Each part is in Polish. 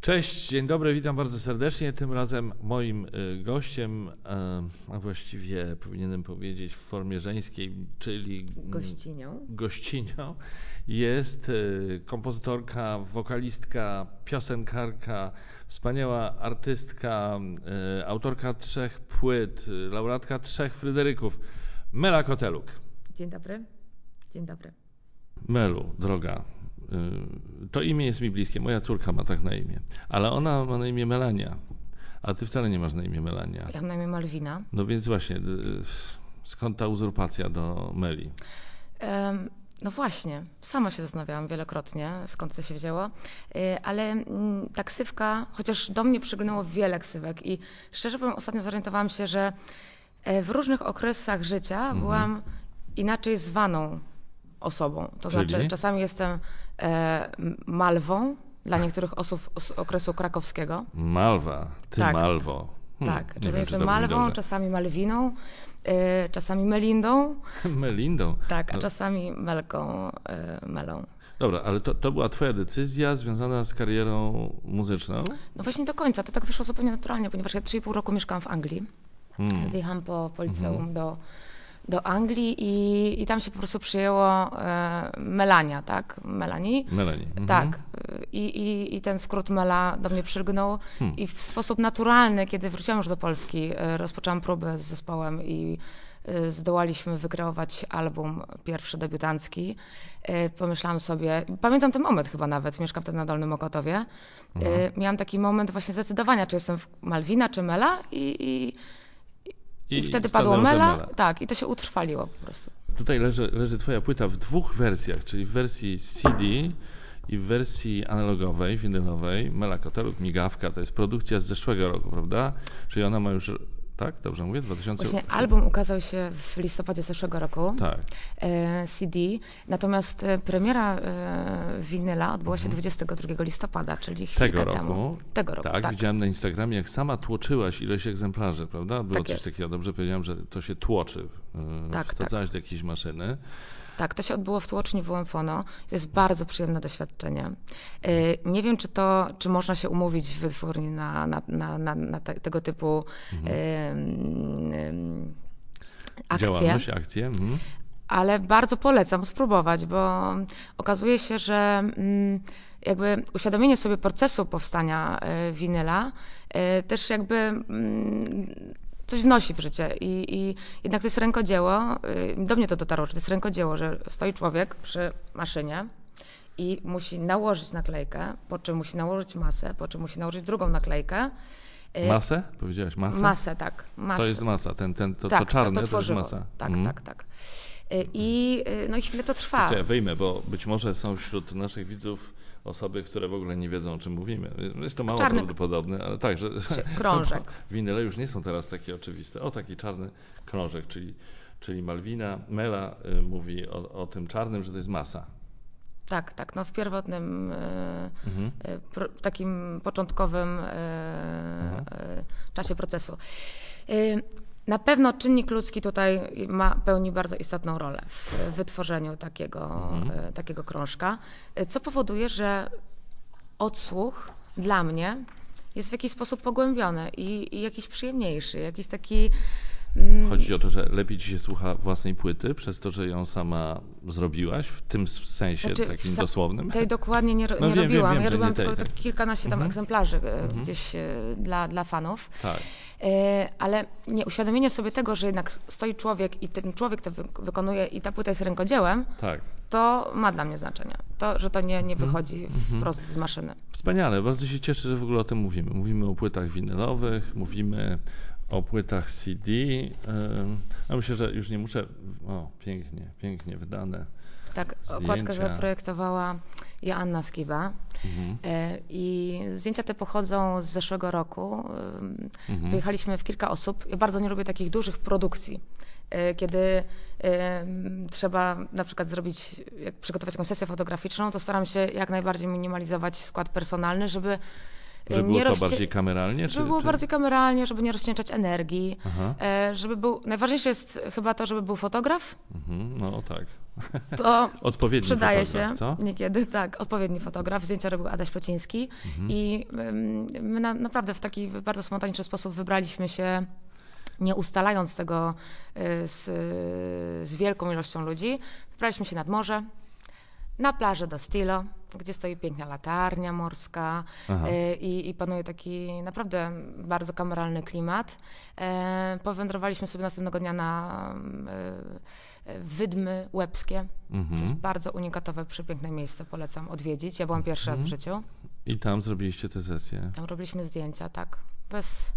Cześć, dzień dobry, witam bardzo serdecznie. Tym razem moim y, gościem, e, a właściwie powinienem powiedzieć w formie żeńskiej, czyli Gościnią. gościnią, jest y, kompozytorka, wokalistka, piosenkarka, wspaniała artystka, y, autorka trzech płyt, y, laureatka trzech Fryderyków, Mela Koteluk. Dzień dobry. Dzień dobry. Melu, droga, y, to imię jest mi bliskie. Moja córka ma tak na imię, ale ona ma na imię Melania, a ty wcale nie masz na imię Melania. Ja mam na imię Malwina. No więc właśnie, y, skąd ta uzurpacja do Meli? Em, no właśnie, sama się zastanawiałam wielokrotnie, skąd to się wzięło, Y, ale mm, ta ksywka, chociaż do mnie przygnęło wiele ksywek i szczerze powiem, ostatnio zorientowałam się, że e, w różnych okresach życia Mhm. byłam inaczej zwaną osobą. To Czyli? znaczy, czasami jestem e, malwą dla niektórych osób z okresu krakowskiego. Malwa, ty Tak. Malwo. Hmm, tak, czasami wiem, jestem malwą, czasami malwiną, y, czasami melindą. Melindą. Tak, a No. czasami melką, y, melą. Dobra, ale to, to była twoja decyzja związana z karierą muzyczną? No właśnie do końca, to tak wyszło zupełnie naturalnie, ponieważ ja 3,5 roku mieszkałam w Anglii. Hmm. Wyjechałam po, po liceum do, do Anglii i, i tam się po prostu przyjęło e, Melania, tak? Melanie. Melanie. Mhm. Tak. I, i, I ten skrót Mela do mnie przylgnął. Hmm. I w sposób naturalny, kiedy wróciłam już do Polski, e, rozpoczęłam próbę z zespołem i e, zdołaliśmy wykreować album pierwszy debiutancki. Pomyślałam sobie, pamiętam ten moment chyba nawet, mieszkam wtedy na Dolnym Mokotowie. E, Miałam taki moment właśnie zdecydowania, czy jestem w Malwina, czy Mela i, i, i, wtedy padło że Mela. Tak, i to się utrwaliło po prostu. Tutaj leży, leży twoja płyta w dwóch wersjach, czyli w wersji CD i w wersji analogowej, winylowej. Mela Koteluk, Migawka, to jest produkcja z zeszłego roku, prawda? Czyli ona ma już, tak? Dobrze mówię? 2000... Właśnie album ukazał się w listopadzie zeszłego roku. Tak. e, CD. Natomiast e, premiera e, winyla odbyła się 22 listopada, czyli Mhm. Tego temu. roku. Tego roku, Tak, tak. widziałem na Instagramie, jak sama tłoczyłaś ileś egzemplarzy, prawda? Było Tak coś jest. takiego, dobrze powiedziałem, że to się tłoczy. Yy, Tak, Wsadzałaś do jakiejś maszyny. Tak, to się odbyło w tłoczni WMFONO. To jest bardzo przyjemne doświadczenie. E, Nie wiem, czy to, czy można się umówić w wytwórni na, na, na, na, na te, tego typu Mhm. akcje. Działalność, akcje. Mhm. ale bardzo polecam spróbować, bo okazuje się, że mm, jakby uświadomienie sobie procesu powstania e, winyla e, też jakby mm, coś wnosi w życie I, i jednak to jest rękodzieło, y, do mnie to dotarło, że to jest rękodzieło, że stoi człowiek przy maszynie i musi nałożyć naklejkę, po czym musi nałożyć masę, po czym musi nałożyć drugą naklejkę. Y, Masę? Powiedziałaś masę? Masę, tak. Masę. To jest masa, ten, ten, to, tak, to czarne to, to, jest tworzywo. masa. Tak, Mhm. tak, tak. Y, I, no i chwilę to trwa. Ja wyjmę, bo być może są wśród naszych widzów osoby, które w ogóle nie wiedzą, o czym mówimy. Jest to mało Czarny- prawdopodobne, ale tak, że krążek. winyle już nie są teraz takie oczywiste. O, taki czarny krążek, czyli, czyli Malwina, Mela y, mówi o, o tym czarnym, że to jest masa. Tak, tak. No w pierwotnym, e, Mhm. e, pro, takim początkowym e, czasie procesu. Na pewno czynnik ludzki tutaj ma, pełni bardzo istotną rolę w wytworzeniu takiego, e, takiego krążka, e, co powoduje, że odsłuch dla mnie jest w jakiś sposób pogłębiony i, i jakiś przyjemniejszy, jakiś taki. Mm, Chodzi o to, że lepiej ci się słucha własnej płyty przez to, że ją sama zrobiłaś, w tym sensie Znaczy, takim dosłownym? Tej dokładnie nie, No nie wiem, robiłam. wiem, ja robiłam tej, tylko tej. tak kilkanaście tam Mhm. egzemplarzy e, gdzieś e, dla, dla fanów. Tak. E, Ale nie, uświadomienie sobie tego, że jednak stoi człowiek i ten człowiek to wy, wykonuje i ta płyta jest rękodziełem, Tak. to ma dla mnie znaczenie. To, że to nie, nie Mhm. wychodzi wprost z maszyny. Wspaniale, bardzo się cieszę, że w ogóle o tym mówimy. Mówimy o płytach winylowych, mówimy o płytach CD. A myślę, że już nie muszę. O, pięknie, pięknie wydane. Tak, okładkę Zdjęcia. zaprojektowała Joanna Skiba. Mhm. E, I zdjęcia te pochodzą z zeszłego roku. Mhm. Wyjechaliśmy w kilka osób. Ja bardzo nie lubię takich dużych produkcji, e, kiedy trzeba na przykład zrobić, przygotować jakąś sesję fotograficzną, to staram się jak najbardziej minimalizować skład personalny, żeby Żeby było rozcie- bardziej kameralnie? Żeby czy, było czy... bardziej kameralnie, żeby nie rozcieńczać energii, Aha. e, żeby był, najważniejsze jest chyba to, żeby był fotograf, Mhm, no tak. to Odpowiedni przydaje fotograf, się co? niekiedy, tak, odpowiedni fotograf, zdjęcia robił Adaś Pleciński Mhm. i my na, naprawdę w taki bardzo spontaniczny sposób wybraliśmy się nie ustalając tego y, z, z wielką ilością ludzi, wybraliśmy się nad morze, na plażę do Stilo, gdzie stoi piękna latarnia morska y, i, panuje taki naprawdę bardzo kameralny klimat. E, Powędrowaliśmy sobie następnego dnia na y, y, Wydmy Łebskie. To jest Mhm. bardzo unikatowe, przepiękne miejsce, polecam odwiedzić. Ja byłam pierwszy raz w Mhm. życiu. I tam zrobiliście tę sesję. Tam robiliśmy zdjęcia, tak, bez,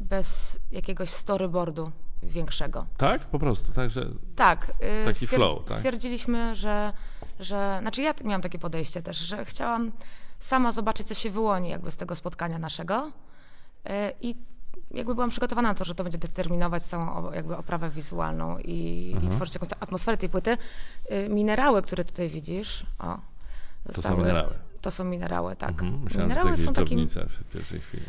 bez jakiegoś storyboardu większego. Tak? Po prostu, tak, że... Tak. y, Taki flow, tak? Stwierdziliśmy, że, że. Znaczy, ja miałam takie podejście też, że chciałam sama zobaczyć, co się wyłoni jakby z tego spotkania naszego. y, I jakby byłam przygotowana na to, że to będzie determinować całą jakby oprawę wizualną i, i Mhm. tworzyć jakąś atmosferę tej płyty. Y, Minerały, które tutaj widzisz, o, To są minerały. To są minerały, tak. Mhm. Myślałem, że to Minerały są drobnice w pierwszej chwili.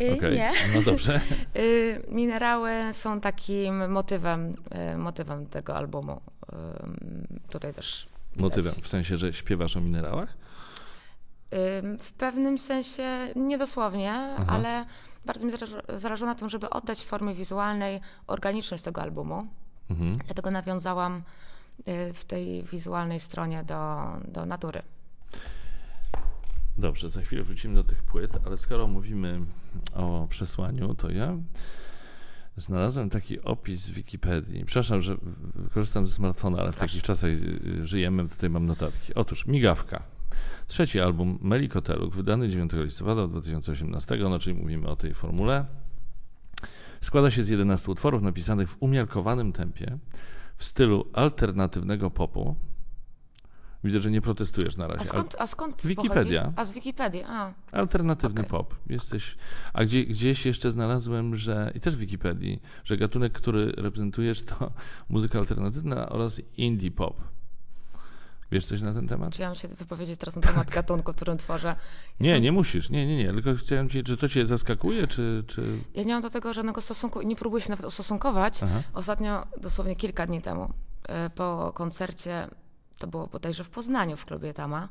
Y, Okej, Nie. no dobrze. Y, Minerały są takim motywem, y, motywem tego albumu. Tutaj też. widać. Motywem, w sensie, że śpiewasz o minerałach? W pewnym sensie niedosłownie, Aha. ale bardzo mi zależy, na tym, żeby oddać w formie wizualnej organiczność tego albumu. Mhm. Dlatego nawiązałam w tej wizualnej stronie do, do natury. Dobrze, za chwilę wrócimy do tych płyt, ale skoro mówimy o przesłaniu, to ja znalazłem taki opis w Wikipedii. Przepraszam, że korzystam ze smartfona, ale w Proszę. takich czasach y, żyjemy, tutaj mam notatki. Otóż Migawka. Trzeci album Meli Koteluk, wydany 9 listopada 2018, no czyli mówimy o tej formule. Składa się z 11 utworów napisanych w umiarkowanym tempie, w stylu alternatywnego popu. Widzę, że nie protestujesz na razie. A skąd, a skąd Wikipedia. Pochodzi? A z Wikipedii, a. Alternatywny Okej. pop. Jesteś. A gdzie, gdzieś jeszcze znalazłem, że. I też w Wikipedii, że gatunek, który reprezentujesz, to muzyka alternatywna oraz indie pop. Wiesz coś na ten temat? Czy ja mam się wypowiedzieć teraz na temat gatunku, którym tworzę? Nie, Jestem- nie musisz. Nie, nie, nie. Tylko chciałem ci, czy to cię zaskakuje, czy. czy... Ja nie mam do tego żadnego stosunku i nie próbuję się nawet ustosunkować. Aha. Ostatnio, dosłownie kilka dni temu, e, po koncercie, to było bodajże w Poznaniu w klubie Tama,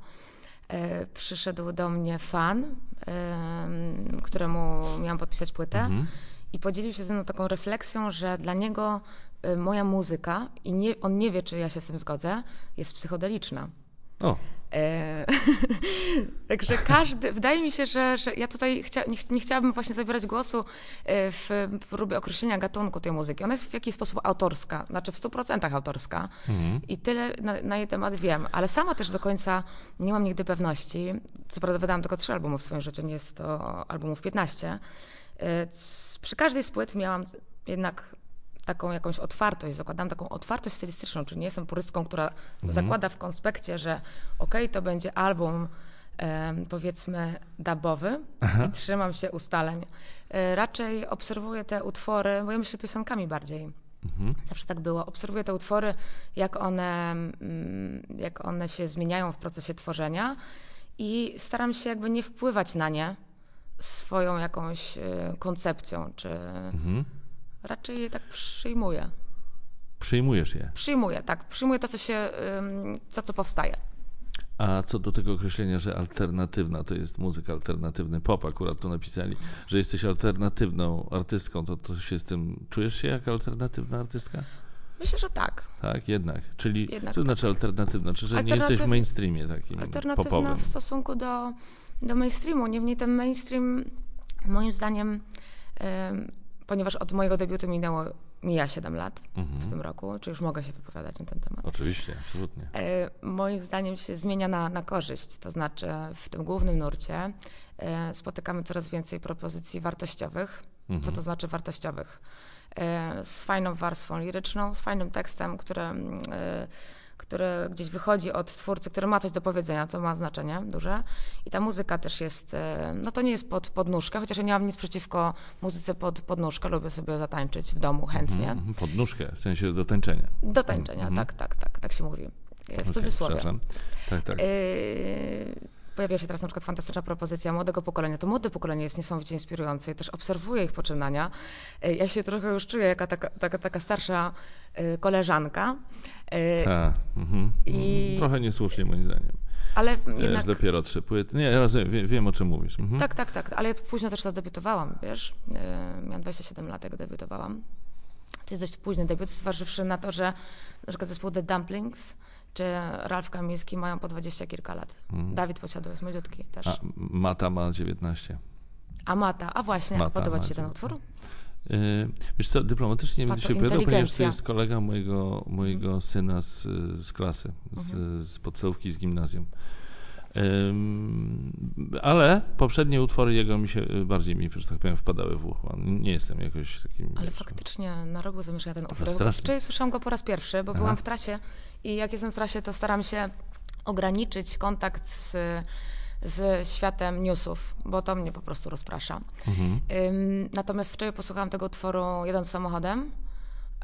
e, przyszedł do mnie fan, em, któremu miałam podpisać płytę Mhm. i podzielił się ze mną taką refleksją, że dla niego e, moja muzyka, i nie, on nie wie, czy ja się z tym zgodzę, jest psychodeliczna. O, E, Także każdy, wydaje mi się, że, że ja tutaj chcia, nie, ch- nie chciałabym właśnie zabierać głosu e, w próbie określenia gatunku tej muzyki. Ona jest w jakiś sposób autorska, znaczy w 100% autorska mhm. i tyle na, na jej temat wiem, ale sama też do końca nie mam nigdy pewności. Co prawda wydałam tylko trzy albumy w swoim życiu, nie jest to albumów 15. E, Przy każdej z płyt miałam jednak taką jakąś otwartość, zakładam taką otwartość stylistyczną, czyli nie jestem purystką, która zakłada w konspekcie, że okej, to będzie album powiedzmy dubowy i trzymam się ustaleń. E, Raczej obserwuję te utwory, bo ja myślę piosenkami bardziej. Mhm. Zawsze tak było. Obserwuję te utwory, jak one, mm, jak one się zmieniają w procesie tworzenia i staram się jakby nie wpływać na nie swoją jakąś e, koncepcją, czy Mhm. Raczej je tak przyjmuję. Przyjmujesz je. Przyjmuję, tak. Przyjmuję to, co się, to, co powstaje. A co do tego określenia, że alternatywna to jest muzyka, alternatywny pop, akurat tu napisali, że jesteś alternatywną artystką, to, to się z tym czujesz się jak alternatywna artystka? Myślę, że tak. Tak, jednak. Czyli Jednak co tak. znaczy alternatywna? Czy że nie Alternatyw- jesteś w mainstreamie takim Alternatywna popowym? w stosunku do, do mainstreamu. Niemniej ten mainstream, moim zdaniem, ponieważ od mojego debiutu minęło, mija 7 lat Mhm. w tym roku, czy już mogę się wypowiadać na ten temat. Oczywiście, absolutnie. E, moim zdaniem się zmienia na, na korzyść. To znaczy w tym głównym nurcie e, spotykamy coraz więcej propozycji wartościowych. Co Mhm. to znaczy wartościowych? E, z fajną warstwą liryczną, z fajnym tekstem, który, mm, który gdzieś wychodzi od twórcy, który ma coś do powiedzenia, to ma znaczenie duże. I ta muzyka też jest, e, no to nie jest pod podnóżkę, chociaż ja nie mam nic przeciwko muzyce pod podnóżkę, lubię sobie zatańczyć w domu chętnie. Mhm, Pod nóżkę, w sensie do tańczenia. Do tańczenia, Mhm. tak, tak, tak, tak się mówi. E, W Okej, cudzysłowie. Tak, tak. Yy, pojawia się teraz na przykład fantastyczna propozycja młodego pokolenia. To młode pokolenie jest niesamowicie inspirujące i też obserwuję ich poczynania. E, Ja się trochę już czuję jako taka, taka, taka starsza e, koleżanka, e, Tak. Mhm. I- Trochę niesłusznie moim zdaniem. ale jednak... dopiero trzy płyty. Nie, ja rozumiem, wiem, wiem o czym mówisz. Mhm. Tak, tak, tak, ale ja późno też zadebiutowałam, wiesz. E, Miałam 27 lat, jak debiutowałam. To jest dość późny debiut, zważywszy na to, że na przykład zespół The Dumplings czy Ralf Kamiński mają po 20 kilka lat. Dawid Posiadło jest młodziutki też. A Mata ma 19. A Mata, a właśnie, Mata podoba ci się ten utwór? Yy, Wiesz co, dyplomatycznie będę się opowiadał, ponieważ to jest kolega mojego, mojego syna z, z klasy, z, Mhm. z podstawówki, z gimnazjum. Ale poprzednie utwory jego mi się y, bardziej mi, że tak powiem, wpadały w ucho. Nie jestem jakoś takim. Ale wiesz, faktycznie na rogu zamieszkała ten utwór. Wczoraj słyszałam go po raz pierwszy, bo Aha. byłam w trasie i jak jestem w trasie, to staram się ograniczyć kontakt z, z światem newsów, bo to mnie po prostu rozprasza. Mhm. Natomiast wczoraj posłuchałam tego utworu Jeden samochodem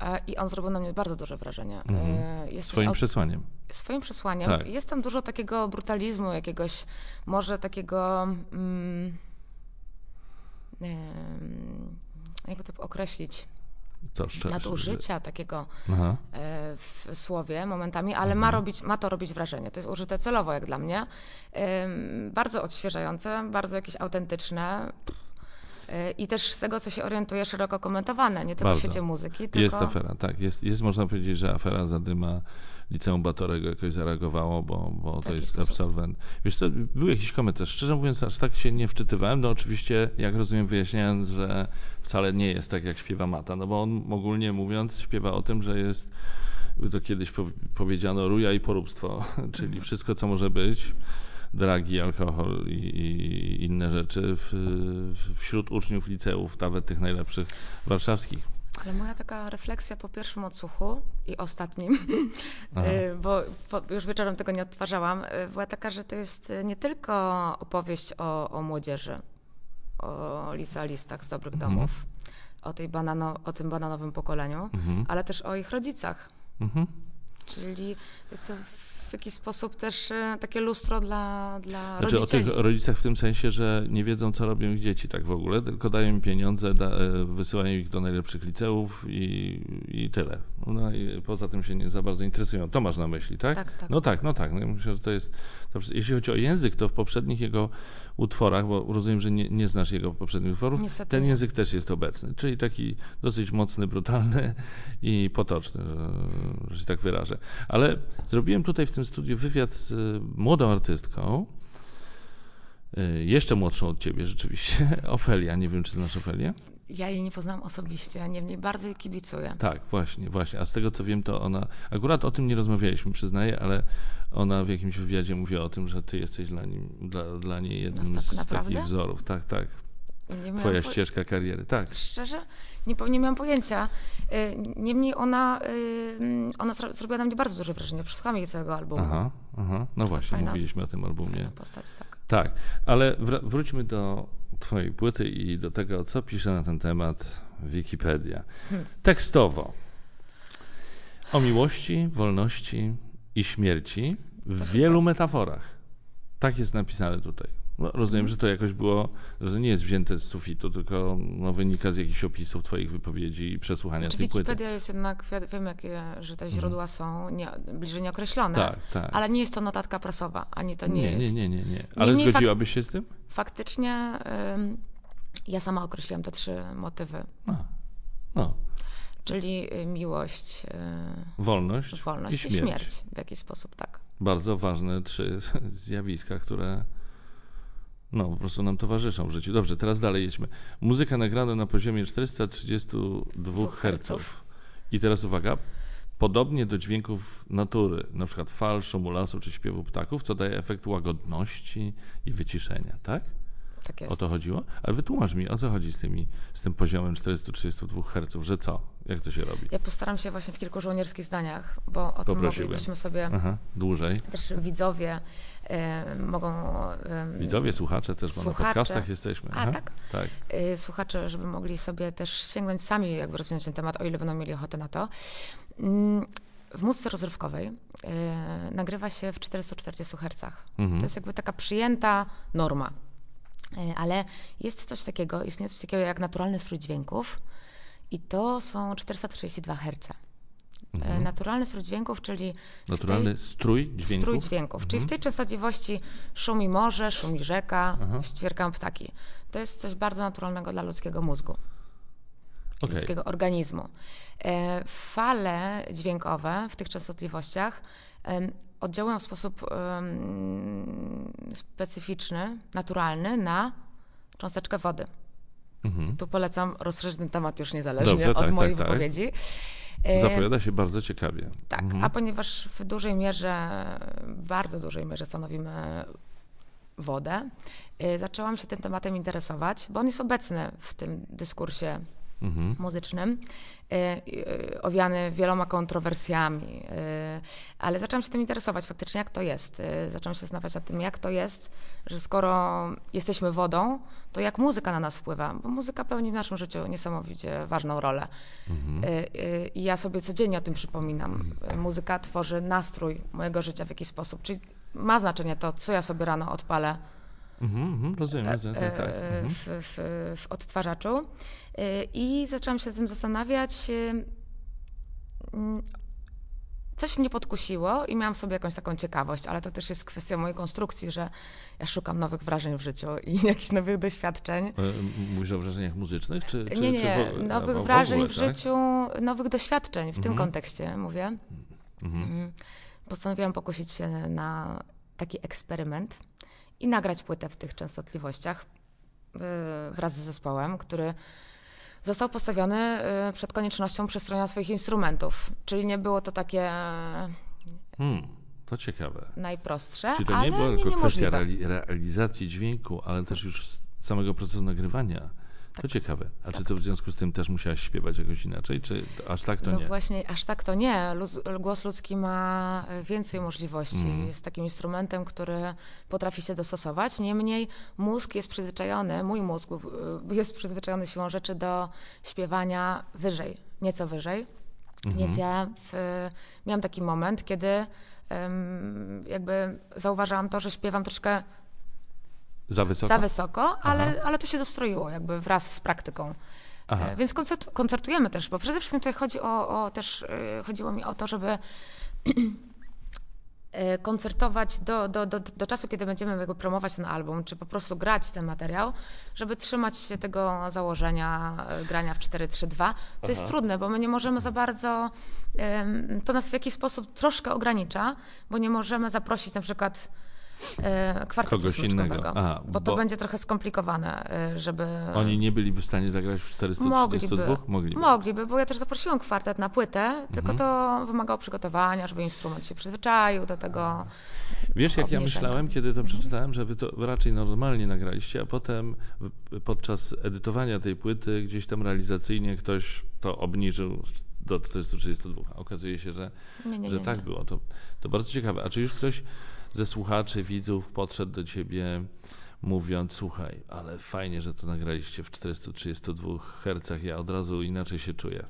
e, i on zrobił na mnie bardzo duże wrażenie. Mhm. E, jest coś Swoim au- przesłaniem. swoim przesłaniem. Tak. Jest tam dużo takiego brutalizmu, jakiegoś może takiego. Mm, jakby to określić? Co szczerze. Nadużycia takiego Aha. e, w słowie momentami, ale Mhm. ma, robić, ma to robić wrażenie. To jest użyte celowo, jak dla mnie. Bardzo odświeżające, bardzo jakieś autentyczne. E, I też z tego, co się orientuje, szeroko komentowane, nie tylko Bardzo. w świecie muzyki, tylko... Jest afera, tak. Jest, jest, można powiedzieć, że afera Zadyma Liceum Batorego jakoś zareagowało, bo, bo to jest sposób? absolwent. Wiesz co, był jakiś komentarz. Szczerze mówiąc, aż tak się nie wczytywałem. No oczywiście, jak rozumiem, wyjaśniając, że wcale nie jest tak, jak śpiewa Mata, no bo on ogólnie mówiąc śpiewa o tym, że jest, to kiedyś po, powiedziano, ruja i poróbstwo, czyli wszystko, co może być, dragi, alkohol i, i inne rzeczy w, wśród uczniów liceów, nawet tych najlepszych warszawskich. Ale moja taka refleksja po pierwszym odsłuchu i ostatnim, y, bo już wieczorem tego nie odtwarzałam, y, była taka, że to jest nie tylko opowieść o, o młodzieży, o licealistach z dobrych Mhm. domów, o, tej banano, o tym bananowym pokoleniu, Mhm. ale też o ich rodzicach. Mhm. Czyli jest to w jakiś sposób też y, takie lustro dla, dla Znaczy o rodzicieli. tych rodzicach w tym sensie, że nie wiedzą, co robią ich dzieci tak w ogóle, tylko dają im pieniądze, da, e, wysyłają ich do najlepszych liceów i, i tyle. No i poza tym się nie za bardzo interesują. To masz na myśli, tak? Tak, tak. No tak, no tak. No myślę, że to jest... To, jeśli chodzi o język, to w poprzednich jego utworach, bo rozumiem, że nie, nie znasz jego poprzednich utworów, Niestety ten nie. język też jest obecny, czyli taki dosyć mocny, brutalny i potoczny, że, że się tak wyrażę. Ale zrobiłem tutaj w tym studiu wywiad z y, młodą artystką, y, jeszcze młodszą od ciebie rzeczywiście, Ofelia, nie wiem czy znasz Ofelię? Ja jej nie poznałam osobiście, niemniej bardzo jej kibicuję. Tak, właśnie, właśnie. A z tego co wiem, to ona, akurat o tym nie rozmawialiśmy, przyznaję, ale ona w jakimś wywiadzie mówiła o tym, że ty jesteś dla, nim, dla, dla niej jednym z takich wzorów. Tak, tak. Twoja po- ścieżka kariery, tak. Szczerze? Nie, nie miałam pojęcia. Y, Niemniej ona, y, ona zro- zrobiła na mnie bardzo duże wrażenie. Przesłuchałam jej całego albumu. Aha, aha. No właśnie, fajna- mówiliśmy o tym albumie. Postać, tak. Tak, ale wr- wróćmy do Twojej płyty i do tego, co pisze na ten temat Wikipedia. Hmm. Tekstowo. O miłości, wolności i śmierci w wielu metaforach. Tak jest napisane tutaj. No, rozumiem, że to jakoś było, że nie jest wzięte z sufitu, tylko no, wynika z jakichś opisów Twoich wypowiedzi i przesłuchania Czy tej płyty. Wikipedia jest jednak, wi- wiem jakie, że te źródła są nie, bliżej nieokreślone, Tak, tak. ale nie jest to notatka prasowa, ani to nie, nie, jest. nie, nie, nie, nie. Ale Niemniej zgodziłabyś się z tym? Faktycznie ym, ja sama określiłam te trzy motywy, A, no. czyli y, miłość, y, Wolność, wolność i śmierć. w jakiś sposób, tak. bardzo ważne trzy zjawiska, które no, po prostu nam towarzyszą w życiu. Dobrze, teraz dalej jedźmy. Muzyka nagrana na poziomie 432 Hz. herców. I teraz uwaga, podobnie do dźwięków natury, na przykład fal, szumu lasu czy śpiewu ptaków, co daje efekt łagodności i wyciszenia, tak? Tak. O to chodziło? Ale wytłumacz mi, o co chodzi z, tymi, z tym poziomem 432 Hz, że co? Jak to się robi? Ja postaram się właśnie w kilku żołnierskich zdaniach, bo o tym Poprosiłem. moglibyśmy sobie Aha, dłużej. też widzowie e, mogą. e, Widzowie, słuchacze też, bo na Słuchacze. podcastach jesteśmy. A, tak? Tak. e, słuchacze, żeby mogli sobie też sięgnąć sami, jakby rozwinąć ten temat, o ile będą mieli ochotę na to. Mm, w muzyce rozrywkowej y, nagrywa się w 440 Hz. Mhm. To jest jakby taka przyjęta norma. Y, ale jest coś takiego, istnieje coś takiego jak naturalny strój dźwięków i to są 432 Hz. Mhm. Naturalny strój dźwięków, czyli. Naturalny tej, strój dźwięków. Strój dźwięków, mhm. czyli w tej częstotliwości szumi morze, szumi rzeka, Aha. ćwierkają ptaki. To jest coś bardzo naturalnego dla ludzkiego mózgu okay. ludzkiego organizmu. E, fale dźwiękowe w tych częstotliwościach oddziałują w sposób specyficzny, naturalny na cząsteczkę wody. Mhm. Tu polecam rozszerzyć ten temat już niezależnie Dobrze, od tak, mojej tak, tak. wypowiedzi. Tak. Zapowiada się bardzo ciekawie. Tak, mhm. a ponieważ w dużej mierze, bardzo dużej mierze stanowimy wodę, e, zaczęłam się tym tematem interesować, bo on jest obecny w tym dyskursie mhm. muzycznym, e, e, owiany wieloma kontrowersjami, e, ale zaczęłam się tym interesować faktycznie, jak to jest. Zaczęłam się zastanawiać nad tym, jak to jest, że skoro jesteśmy wodą, to jak muzyka na nas wpływa, bo muzyka pełni w naszym życiu niesamowicie ważną rolę. Mhm. I ja sobie codziennie o tym przypominam. Muzyka tworzy nastrój mojego życia w jakiś sposób, czyli ma znaczenie to, co ja sobie rano odpalę Mhm, rozumiem, rozumiem tak, tak. Mhm. W, w, w odtwarzaczu. I zaczęłam się tym zastanawiać. Mm, coś mnie podkusiło i miałam sobie jakąś taką ciekawość, ale to też jest kwestia mojej konstrukcji, że ja szukam nowych wrażeń w życiu i jakichś nowych doświadczeń. E, mówisz o wrażeniach muzycznych? Czy, czy nie, nie, czy w, nowych w wrażeń ogóle, w tak? życiu, nowych doświadczeń w mhm. tym kontekście mówię. Mhm. Mm. Postanowiłam pokusić się na taki eksperyment i nagrać płytę w tych częstotliwościach y, wraz z zespołem, który został postawiony y, przed koniecznością przestronia swoich instrumentów. Czyli nie było to takie. Hmm, to ciekawe. Najprostsze. Czyli to nie była tylko kwestia realizacji dźwięku, ale też już samego procesu nagrywania. To ciekawe. A czy to w związku z tym też musiałaś śpiewać jakoś inaczej, czy aż tak to no nie? No właśnie, aż tak to nie. Głos ludzki ma więcej możliwości. Mm. Jest takim instrumentem, który potrafi się dostosować. Niemniej mózg jest przyzwyczajony, mój mózg jest przyzwyczajony siłą rzeczy do śpiewania wyżej, nieco wyżej. -hmm. Więc ja w, miałam taki moment, kiedy um, jakby zauważałam to, że śpiewam troszkę za wysoko? Za wysoko, ale, ale to się dostroiło jakby wraz z praktyką. Aha. E, więc koncertujemy też, bo przede wszystkim tutaj chodzi o, o też, e, chodziło mi o to, żeby e, koncertować do, do, do, do czasu, kiedy będziemy jakby promować ten album, czy po prostu grać ten materiał, żeby trzymać się tego założenia grania w 4-3-2, co Aha. jest trudne, bo my nie możemy za bardzo, to nas w jakiś sposób troszkę ogranicza, bo nie możemy zaprosić na przykład kwartetu Kogoś innego. Aha, bo to bo będzie trochę skomplikowane, e, żeby... Oni nie byliby w stanie zagrać w 432? Mogliby. Mogliby, Mogliby bo ja też zaprosiłam kwartet na płytę, tylko mhm. to wymagało przygotowania, żeby instrument się przyzwyczaił do tego Wiesz, jak ja myślałem, kiedy to przeczytałem, że wy to raczej normalnie nagraliście, a potem podczas edytowania tej płyty gdzieś tam realizacyjnie ktoś to obniżył do 432. A okazuje się, że, nie, nie, że nie, tak było. To, to bardzo ciekawe. A czy już ktoś ze słuchaczy, widzów podszedł do ciebie mówiąc, słuchaj, ale fajnie, że to nagraliście w 432 Hz, ja od razu inaczej się czuję.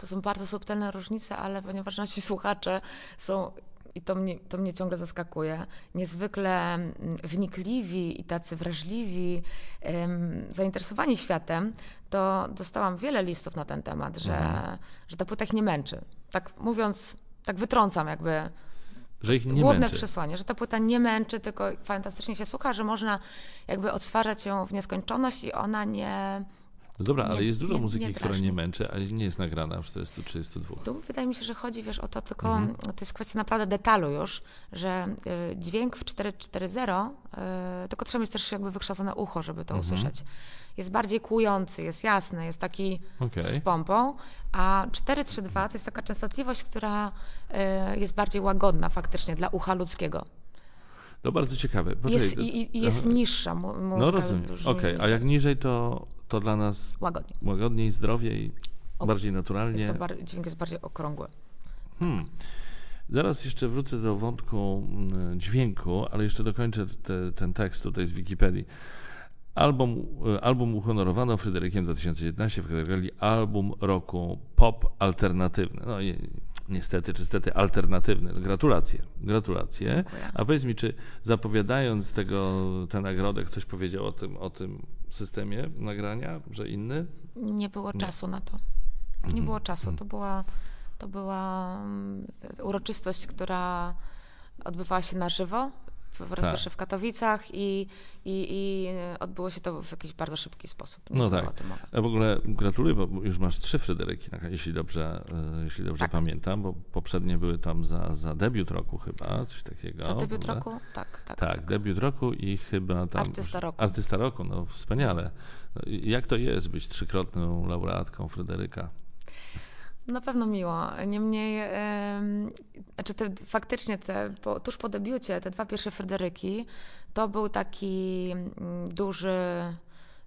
To są bardzo subtelne różnice, ale ponieważ nasi słuchacze są i to mnie, to mnie ciągle zaskakuje, niezwykle mm, wnikliwi i tacy wrażliwi, um, zainteresowani światem, to dostałam wiele listów na ten temat, że, mhm. że ta płyta ich nie męczy. Tak mówiąc, tak wytrącam jakby że ich nie Główne męczy. przesłanie, że ta płyta nie męczy, tylko fantastycznie się słucha, że można jakby odtwarzać ją w nieskończoność i ona nie... No dobra, nie, ale jest dużo nie, muzyki, nie która nie męczy, ale nie jest nagrana w 432. Tu wydaje mi się, że chodzi, wiesz, o to tylko, mhm. to jest kwestia naprawdę detalu już, że y, dźwięk w 440, y, tylko trzeba mieć też jakby wykształcone ucho, żeby to mhm. usłyszeć jest bardziej kłujący, jest jasny, jest taki okay. z pompą, a 432 to jest taka częstotliwość, która y, jest bardziej łagodna faktycznie dla ucha ludzkiego. To bardzo ciekawe. jest, i, i jest niższa. Mu, no rozumiem, okej, okay. a jak niżej to, to dla nas łagodniej, łagodniej zdrowiej, o, bardziej naturalnie. Jest to bar dźwięk jest bardziej okrągły. Hmm. Zaraz jeszcze wrócę do wątku mm, dźwięku, ale jeszcze dokończę te, ten tekst tutaj z Wikipedii. Album, e, album uhonorowano Fryderykiem 2011 w kategorii Album Roku Pop Alternatywny. No i niestety, czy stety alternatywny. Gratulacje, gratulacje. Dziękuję. A powiedz mi, czy zapowiadając tego, tę nagrodę, ktoś powiedział o tym, o tym systemie nagrania, że inny? Nie było czasu na to. Nie było czasu. To była, to była mm, uroczystość, która odbywała się na żywo. Po raz Tak. pierwszy w Katowicach i, i, i odbyło się to w jakiś bardzo szybki sposób. Nie No tak. A w ogóle gratuluję, bo już masz trzy Fryderyki, jeśli dobrze, e, jeśli dobrze Tak. pamiętam, bo poprzednie były tam za, za debiut roku chyba, coś takiego. Za debiut roku? Tak, tak. Tak, debiut roku i chyba tam... Artysta roku. Artysta roku, no wspaniale. No, Jak to jest być trzykrotną laureatką Fryderyka? Na pewno miło. Niemniej, em, znaczy te, faktycznie te, po, tuż po debiucie, te dwa pierwsze Fryderyki, to był taki mm, duży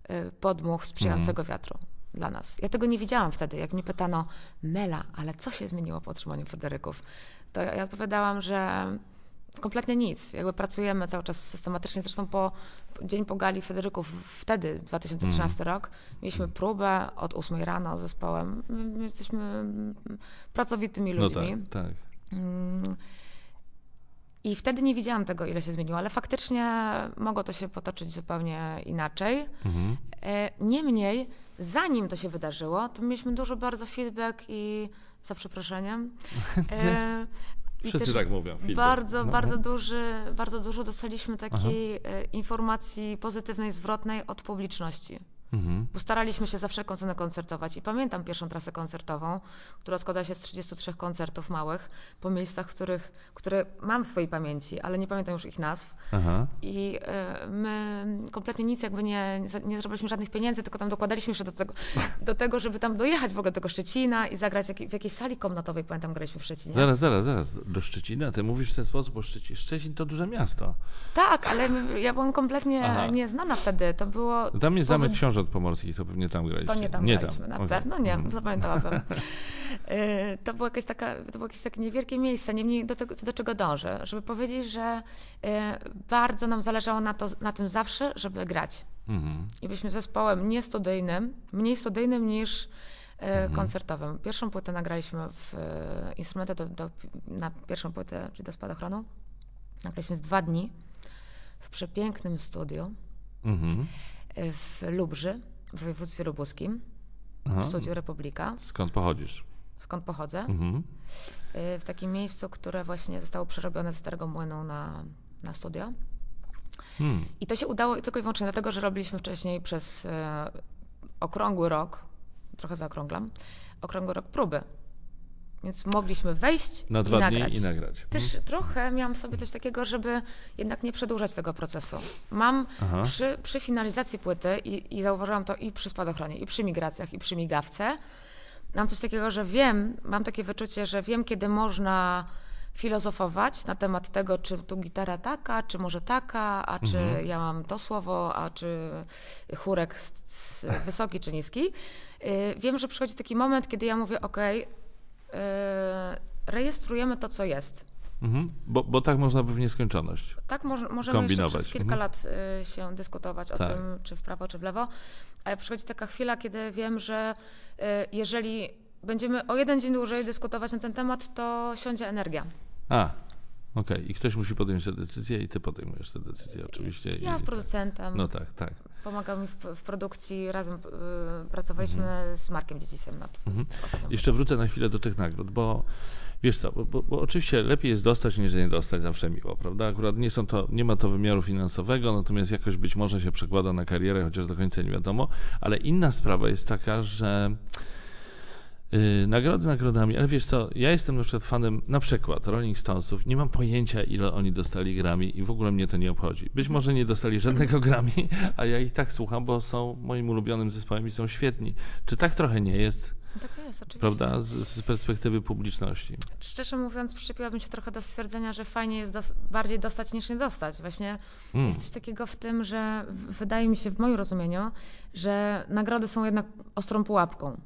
y, podmuch sprzyjającego Mhm. wiatru dla nas. Ja tego nie widziałam wtedy, jak mnie pytano, Mela, ale co się zmieniło po otrzymaniu Fryderyków? To ja odpowiadałam, że kompletnie nic. Jakby pracujemy cały czas systematycznie. Zresztą po dzień po gali Fryderyków, wtedy 2013 Mhm. rok, mieliśmy próbę od 8 rano z zespołem. My, my jesteśmy mm, pracowitymi No ludźmi. tak, tak. Mm. I wtedy nie widziałam tego, ile się zmieniło, ale faktycznie mogło to się potoczyć zupełnie inaczej. Mhm. E, Niemniej, zanim to się wydarzyło, to mieliśmy dużo bardzo feedback i za przeproszeniem. Wszyscy tak mówią. feedback. Bardzo, No, bardzo, duży, bardzo dużo dostaliśmy takiej e, informacji pozytywnej, zwrotnej od publiczności. Mhm. Bo staraliśmy się za wszelką cenę koncertować. I pamiętam pierwszą trasę koncertową, która składa się z 33 koncertów małych po miejscach, których, które mam w swojej pamięci, ale nie pamiętam już ich nazw. Aha. I e, my kompletnie nic jakby nie, nie zrobiliśmy żadnych pieniędzy, tylko tam dokładaliśmy jeszcze do tego, do tego żeby tam dojechać w ogóle do tego Szczecina i zagrać jak, w jakiejś sali komnatowej, pamiętam, graliśmy w Szczecinie. Zaraz, zaraz, zaraz. Do Szczecina? Ty mówisz w ten sposób, bo Szczecin, Szczecin to duże miasto. Tak, ale ja byłam kompletnie Aha. nieznana wtedy. To było... No Tam jest Zamek Książąt Pomorskich, to pewnie tam graliście. To nie tam nie graliśmy, na okej. pewno nie, Mhm. zapamiętałabym. Y, To było jakieś, taka, to było jakieś takie niewielkie miejsce, niemniej do, tego, do czego dążę, żeby powiedzieć, że y, bardzo nam zależało na, to, na tym zawsze, żeby grać. Mhm. I byliśmy zespołem nie studyjnym, mniej studyjnym niż y, Mhm. koncertowym. Pierwszą płytę nagraliśmy w y, instrumenty do, do, na pierwszą płytę, czyli do spadochronu. Nagraliśmy w dwa dni w przepięknym studiu Mhm. w Lubrzy, w województwie lubuskim, Aha. w studiu Republika, Skąd pochodzisz? skąd pochodzę. Mhm. Y, w takim miejscu, które właśnie zostało przerobione ze Starego Młynu na, na studio. Hmm. I to się udało tylko i wyłącznie dlatego, że robiliśmy wcześniej przez e, okrągły rok, trochę zaokrąglam, okrągły rok próby. Więc mogliśmy wejść Na i dwa nagrać. dni i nagrać. Też trochę miałam sobie coś takiego, żeby jednak nie przedłużać tego procesu. Mam przy, przy finalizacji płyty i, i zauważyłam to i przy spadochronie, i przy migracjach, i przy migawce, mam coś takiego, że wiem, mam takie wyczucie, że wiem, kiedy można filozofować na temat tego, czy tu gitara taka, czy może taka, a czy Mhm. ja mam to słowo, a czy chórek s- s- wysoki czy niski. Y, Wiem, że przychodzi taki moment, kiedy ja mówię, ok, rejestrujemy to, co jest. Mhm. Bo, bo tak można by w nieskończoność. Tak, może, możemy jeszcze Kombinować. przez kilka Mhm. lat y, się dyskutować o Tak. tym, czy w prawo, czy w lewo, ale przychodzi taka chwila, kiedy wiem, że y, jeżeli będziemy o jeden dzień dłużej dyskutować na ten temat, to siądzie energia. A, okej. I ktoś musi podjąć tę decyzję i ty podejmujesz tę decyzję oczywiście. Ja z producentem, No tak, tak. pomagał mi w, w produkcji, razem y, pracowaliśmy z Markiem Dziecisem nad Mhm. Jeszcze wrócę na chwilę do tych nagród, bo wiesz co, bo, bo, bo oczywiście lepiej jest dostać niż nie dostać, zawsze miło, prawda? Akurat nie, są to, nie ma to wymiaru finansowego, natomiast jakoś być może się przekłada na karierę, chociaż do końca nie wiadomo, ale inna sprawa jest taka, że Yy, nagrody nagrodami, ale wiesz co, ja jestem na przykład fanem na przykład Rolling Stonesów, nie mam pojęcia ile oni dostali grami i w ogóle mnie to nie obchodzi. Być może nie dostali żadnego grami, a ja i tak słucham, bo są moim ulubionym zespołem i są świetni. Czy tak trochę nie jest, Tak jest, oczywiście. prawda, z, z perspektywy publiczności? Szczerze mówiąc, przyczepiłabym się trochę do stwierdzenia, że fajnie jest dos- bardziej dostać niż nie dostać. Właśnie Mm. jest coś takiego w tym, że wydaje mi się, w moim rozumieniu, że nagrody są jednak ostrą pułapką.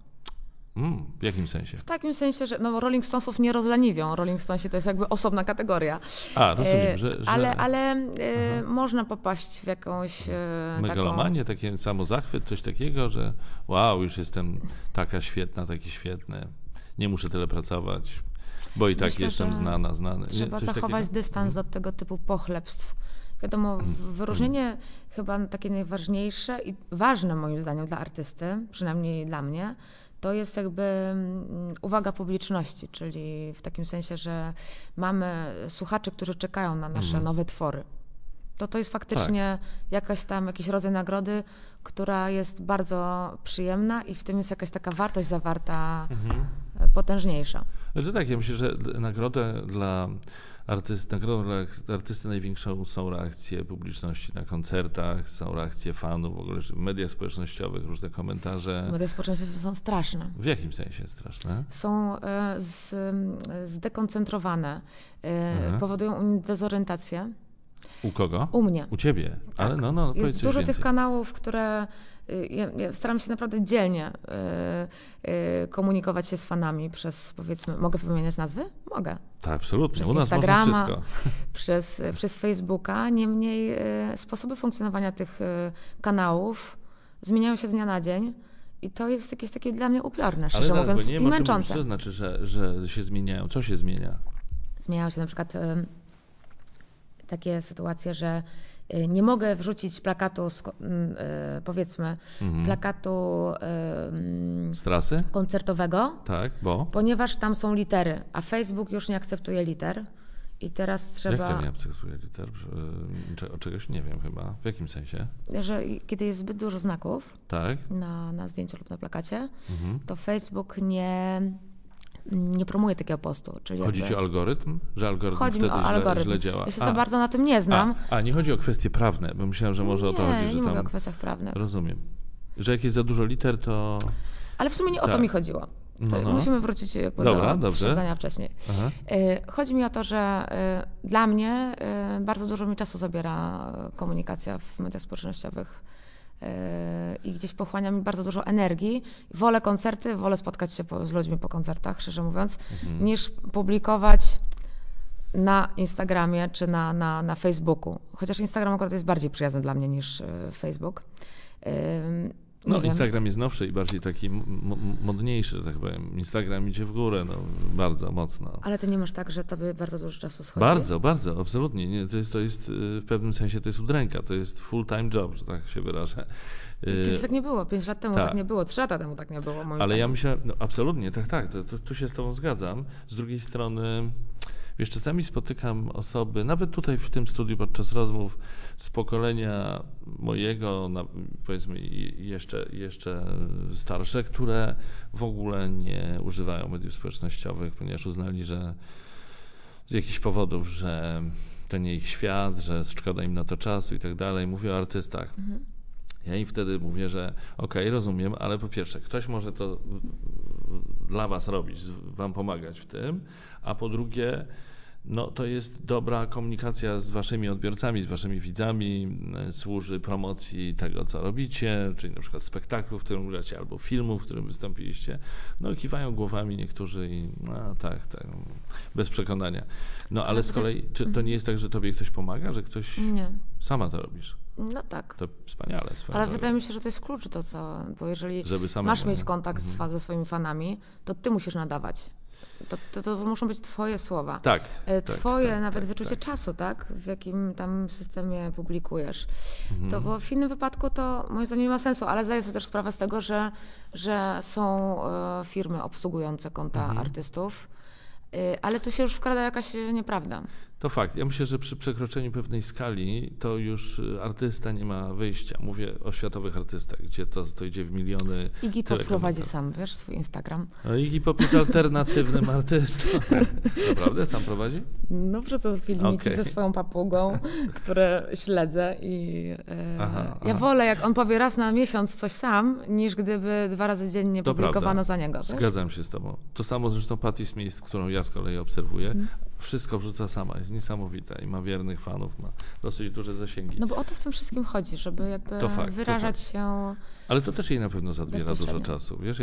Mm, w jakim sensie? W takim sensie, że no, Rolling Stonesów nie rozleniwią. Rolling Stonesi to jest jakby osobna kategoria. A, rozumiem, E, że, że Ale, ale e, można popaść w jakąś e, taką... megalomanie, taki samozachwyt, coś takiego, że wow, już jestem taka świetna, taki świetny, nie muszę tyle pracować. Bo i tak Myślę, jestem znana, znany. Trzeba zachować takiego? dystans Mhm. do tego typu pochlebstw. Wiadomo, w- wyróżnienie chyba takie najważniejsze i ważne moim zdaniem dla artysty, przynajmniej dla mnie, to jest jakby mm, uwaga publiczności, czyli w takim sensie, że mamy słuchaczy, którzy czekają na nasze Mhm. nowe twory. To to jest faktycznie jakaś tam, jakiś rodzaj nagrody, która jest bardzo przyjemna i w tym jest jakaś taka wartość zawarta Mhm. e, potężniejsza. Znaczy tak, ja myślę, że nagrodę dla artysty, nagrodą dla artysty największą są reakcje publiczności na koncertach, są reakcje fanów, w ogóle w mediach społecznościowych, różne komentarze. Media społecznościowe są straszne. W jakim sensie straszne? są e, z, zdekoncentrowane, e, Aha. powodują u mnie dezorientację. U kogo? U mnie. U ciebie. Ale no, no, Jest dużo więcej. tych kanałów, które ja, ja staram się naprawdę dzielnie y, y, komunikować się z fanami przez, powiedzmy, mogę wymieniać nazwy? Mogę. Tak, absolutnie. Przez U nas Instagrama. można wszystko. Przez, przez Facebooka. Niemniej y, sposoby funkcjonowania tych y, kanałów zmieniają się z dnia na dzień. I to jest jakieś takie dla mnie upiorne, Ale szczerze zaraz, mówiąc, nie i męczące. Co znaczy, że, że się zmieniają? Co się zmienia? Zmieniają się na przykład takie sytuacje, że y, nie mogę wrzucić plakatu, y, powiedzmy, Mhm. plakatu Z trasy? koncertowego, Tak, bo? ponieważ tam są litery, a Facebook już nie akceptuje liter. I teraz trzeba, Jak to nie akceptuje liter? Czegoś nie wiem chyba. W jakim sensie? że kiedy jest zbyt dużo znaków Tak? na, na zdjęciu lub na plakacie, Mhm. to Facebook nie, nie promuje takiego postu. Czyli Chodzi jakby- ci o algorytm? Że algorytm Chodzi wtedy o źle, algorytm. źle działa? Ja się za bardzo na tym nie znam. A, a, nie chodzi o kwestie prawne, bo myślałem, że może nie, o to chodzi, nie że mówię tam... o kwestiach prawnych. Rozumiem. Że jak jest za dużo liter, to... Ale w sumie nie o to Tak. mi chodziło. No, no. Musimy wrócić jakby Dobra, do dobrze. zdania wcześniej. Aha. Y, Chodzi mi o to, że y, dla mnie y, bardzo dużo mi czasu zabiera komunikacja w mediach społecznościowych i gdzieś pochłania mi bardzo dużo energii. Wolę koncerty, wolę spotkać się po, z ludźmi po koncertach, szczerze mówiąc, Mhm. niż publikować na Instagramie czy na, na, na Facebooku. Chociaż Instagram akurat jest bardziej przyjazny dla mnie niż y, Facebook. Nie No, wiem. Instagram jest nowszy i bardziej taki modniejszy, że tak powiem. Instagram idzie w górę, no, bardzo mocno. Ale ty nie masz tak, że tobie bardzo dużo czasu schodzi? Bardzo, bardzo, absolutnie. Nie, to, jest, to jest y, w pewnym sensie to jest udręka, to jest full-time job, że tak się wyrażę. Y, Kiedyś tak nie było, pięć lat temu tak. tak, nie było, trzy lata temu tak nie było, Ale zdaniem. ja myślałem, no absolutnie, tak, tak, to, to, tu się z Tobą zgadzam. Z drugiej strony, wiesz, czasami spotykam osoby, nawet tutaj w tym studiu podczas rozmów z pokolenia mojego, powiedzmy jeszcze, jeszcze starsze, które w ogóle nie używają mediów społecznościowych, ponieważ uznali, że z jakichś powodów, że to nie ich świat, że szkoda im na to czasu i tak dalej. Mówię o artystach. Mhm. Ja im wtedy mówię, że okej, rozumiem, ale po pierwsze, ktoś może to dla was robić, wam pomagać w tym, a po drugie, no to jest dobra komunikacja z waszymi odbiorcami, z waszymi widzami, e, służy promocji tego, co robicie, czyli na przykład spektaklu, w którym gracie, albo filmu, w którym wystąpiliście. No kiwają głowami niektórzy i no tak, tak, bez przekonania. No ale z kolei, czy to nie jest tak, że tobie ktoś pomaga, że ktoś Nie, sama to robisz? no tak. To wspaniale. Ale drogą. wydaje mi się, że to jest klucz do co, bo jeżeli masz mieć kontakt z, Mhm. ze swoimi fanami, to ty musisz nadawać. To, to, to muszą być twoje słowa. Tak. E, tak, Twoje tak, nawet tak, wyczucie tak. czasu, tak? W jakim tam systemie publikujesz. Mhm. To bo w innym wypadku to moim zdaniem nie ma sensu, ale zdaję sobie też sprawę z tego, że, że są e, firmy obsługujące konta Mhm. artystów, e, ale tu się już wkrada jakaś nieprawda. To fakt. Ja myślę, że przy przekroczeniu pewnej skali to już y, artysta nie ma wyjścia. Mówię o światowych artystach, gdzie to, to idzie w miliony. Iggy Pop prowadzi sam, wiesz, swój Instagram. No Iggy Pop jest alternatywnym artystą. Naprawdę? Sam prowadzi? No wrzucę filmiki Okej. ze swoją papugą, które śledzę i e, Aha, ja aha. wolę, jak on powie raz na miesiąc coś sam, niż gdyby dwa razy dziennie To publikowano prawda. za niego. wiesz? Zgadzam się z tobą. To samo zresztą Patti Smith, którą ja z kolei obserwuję. Mhm. Wszystko wrzuca sama. Jest niesamowita i ma wiernych fanów, ma dosyć duże zasięgi. No bo o to w tym wszystkim chodzi, żeby jakby To fakt, to wyrażać fakt. się. Ale to też jej na pewno zabiera dużo czasu, wiesz,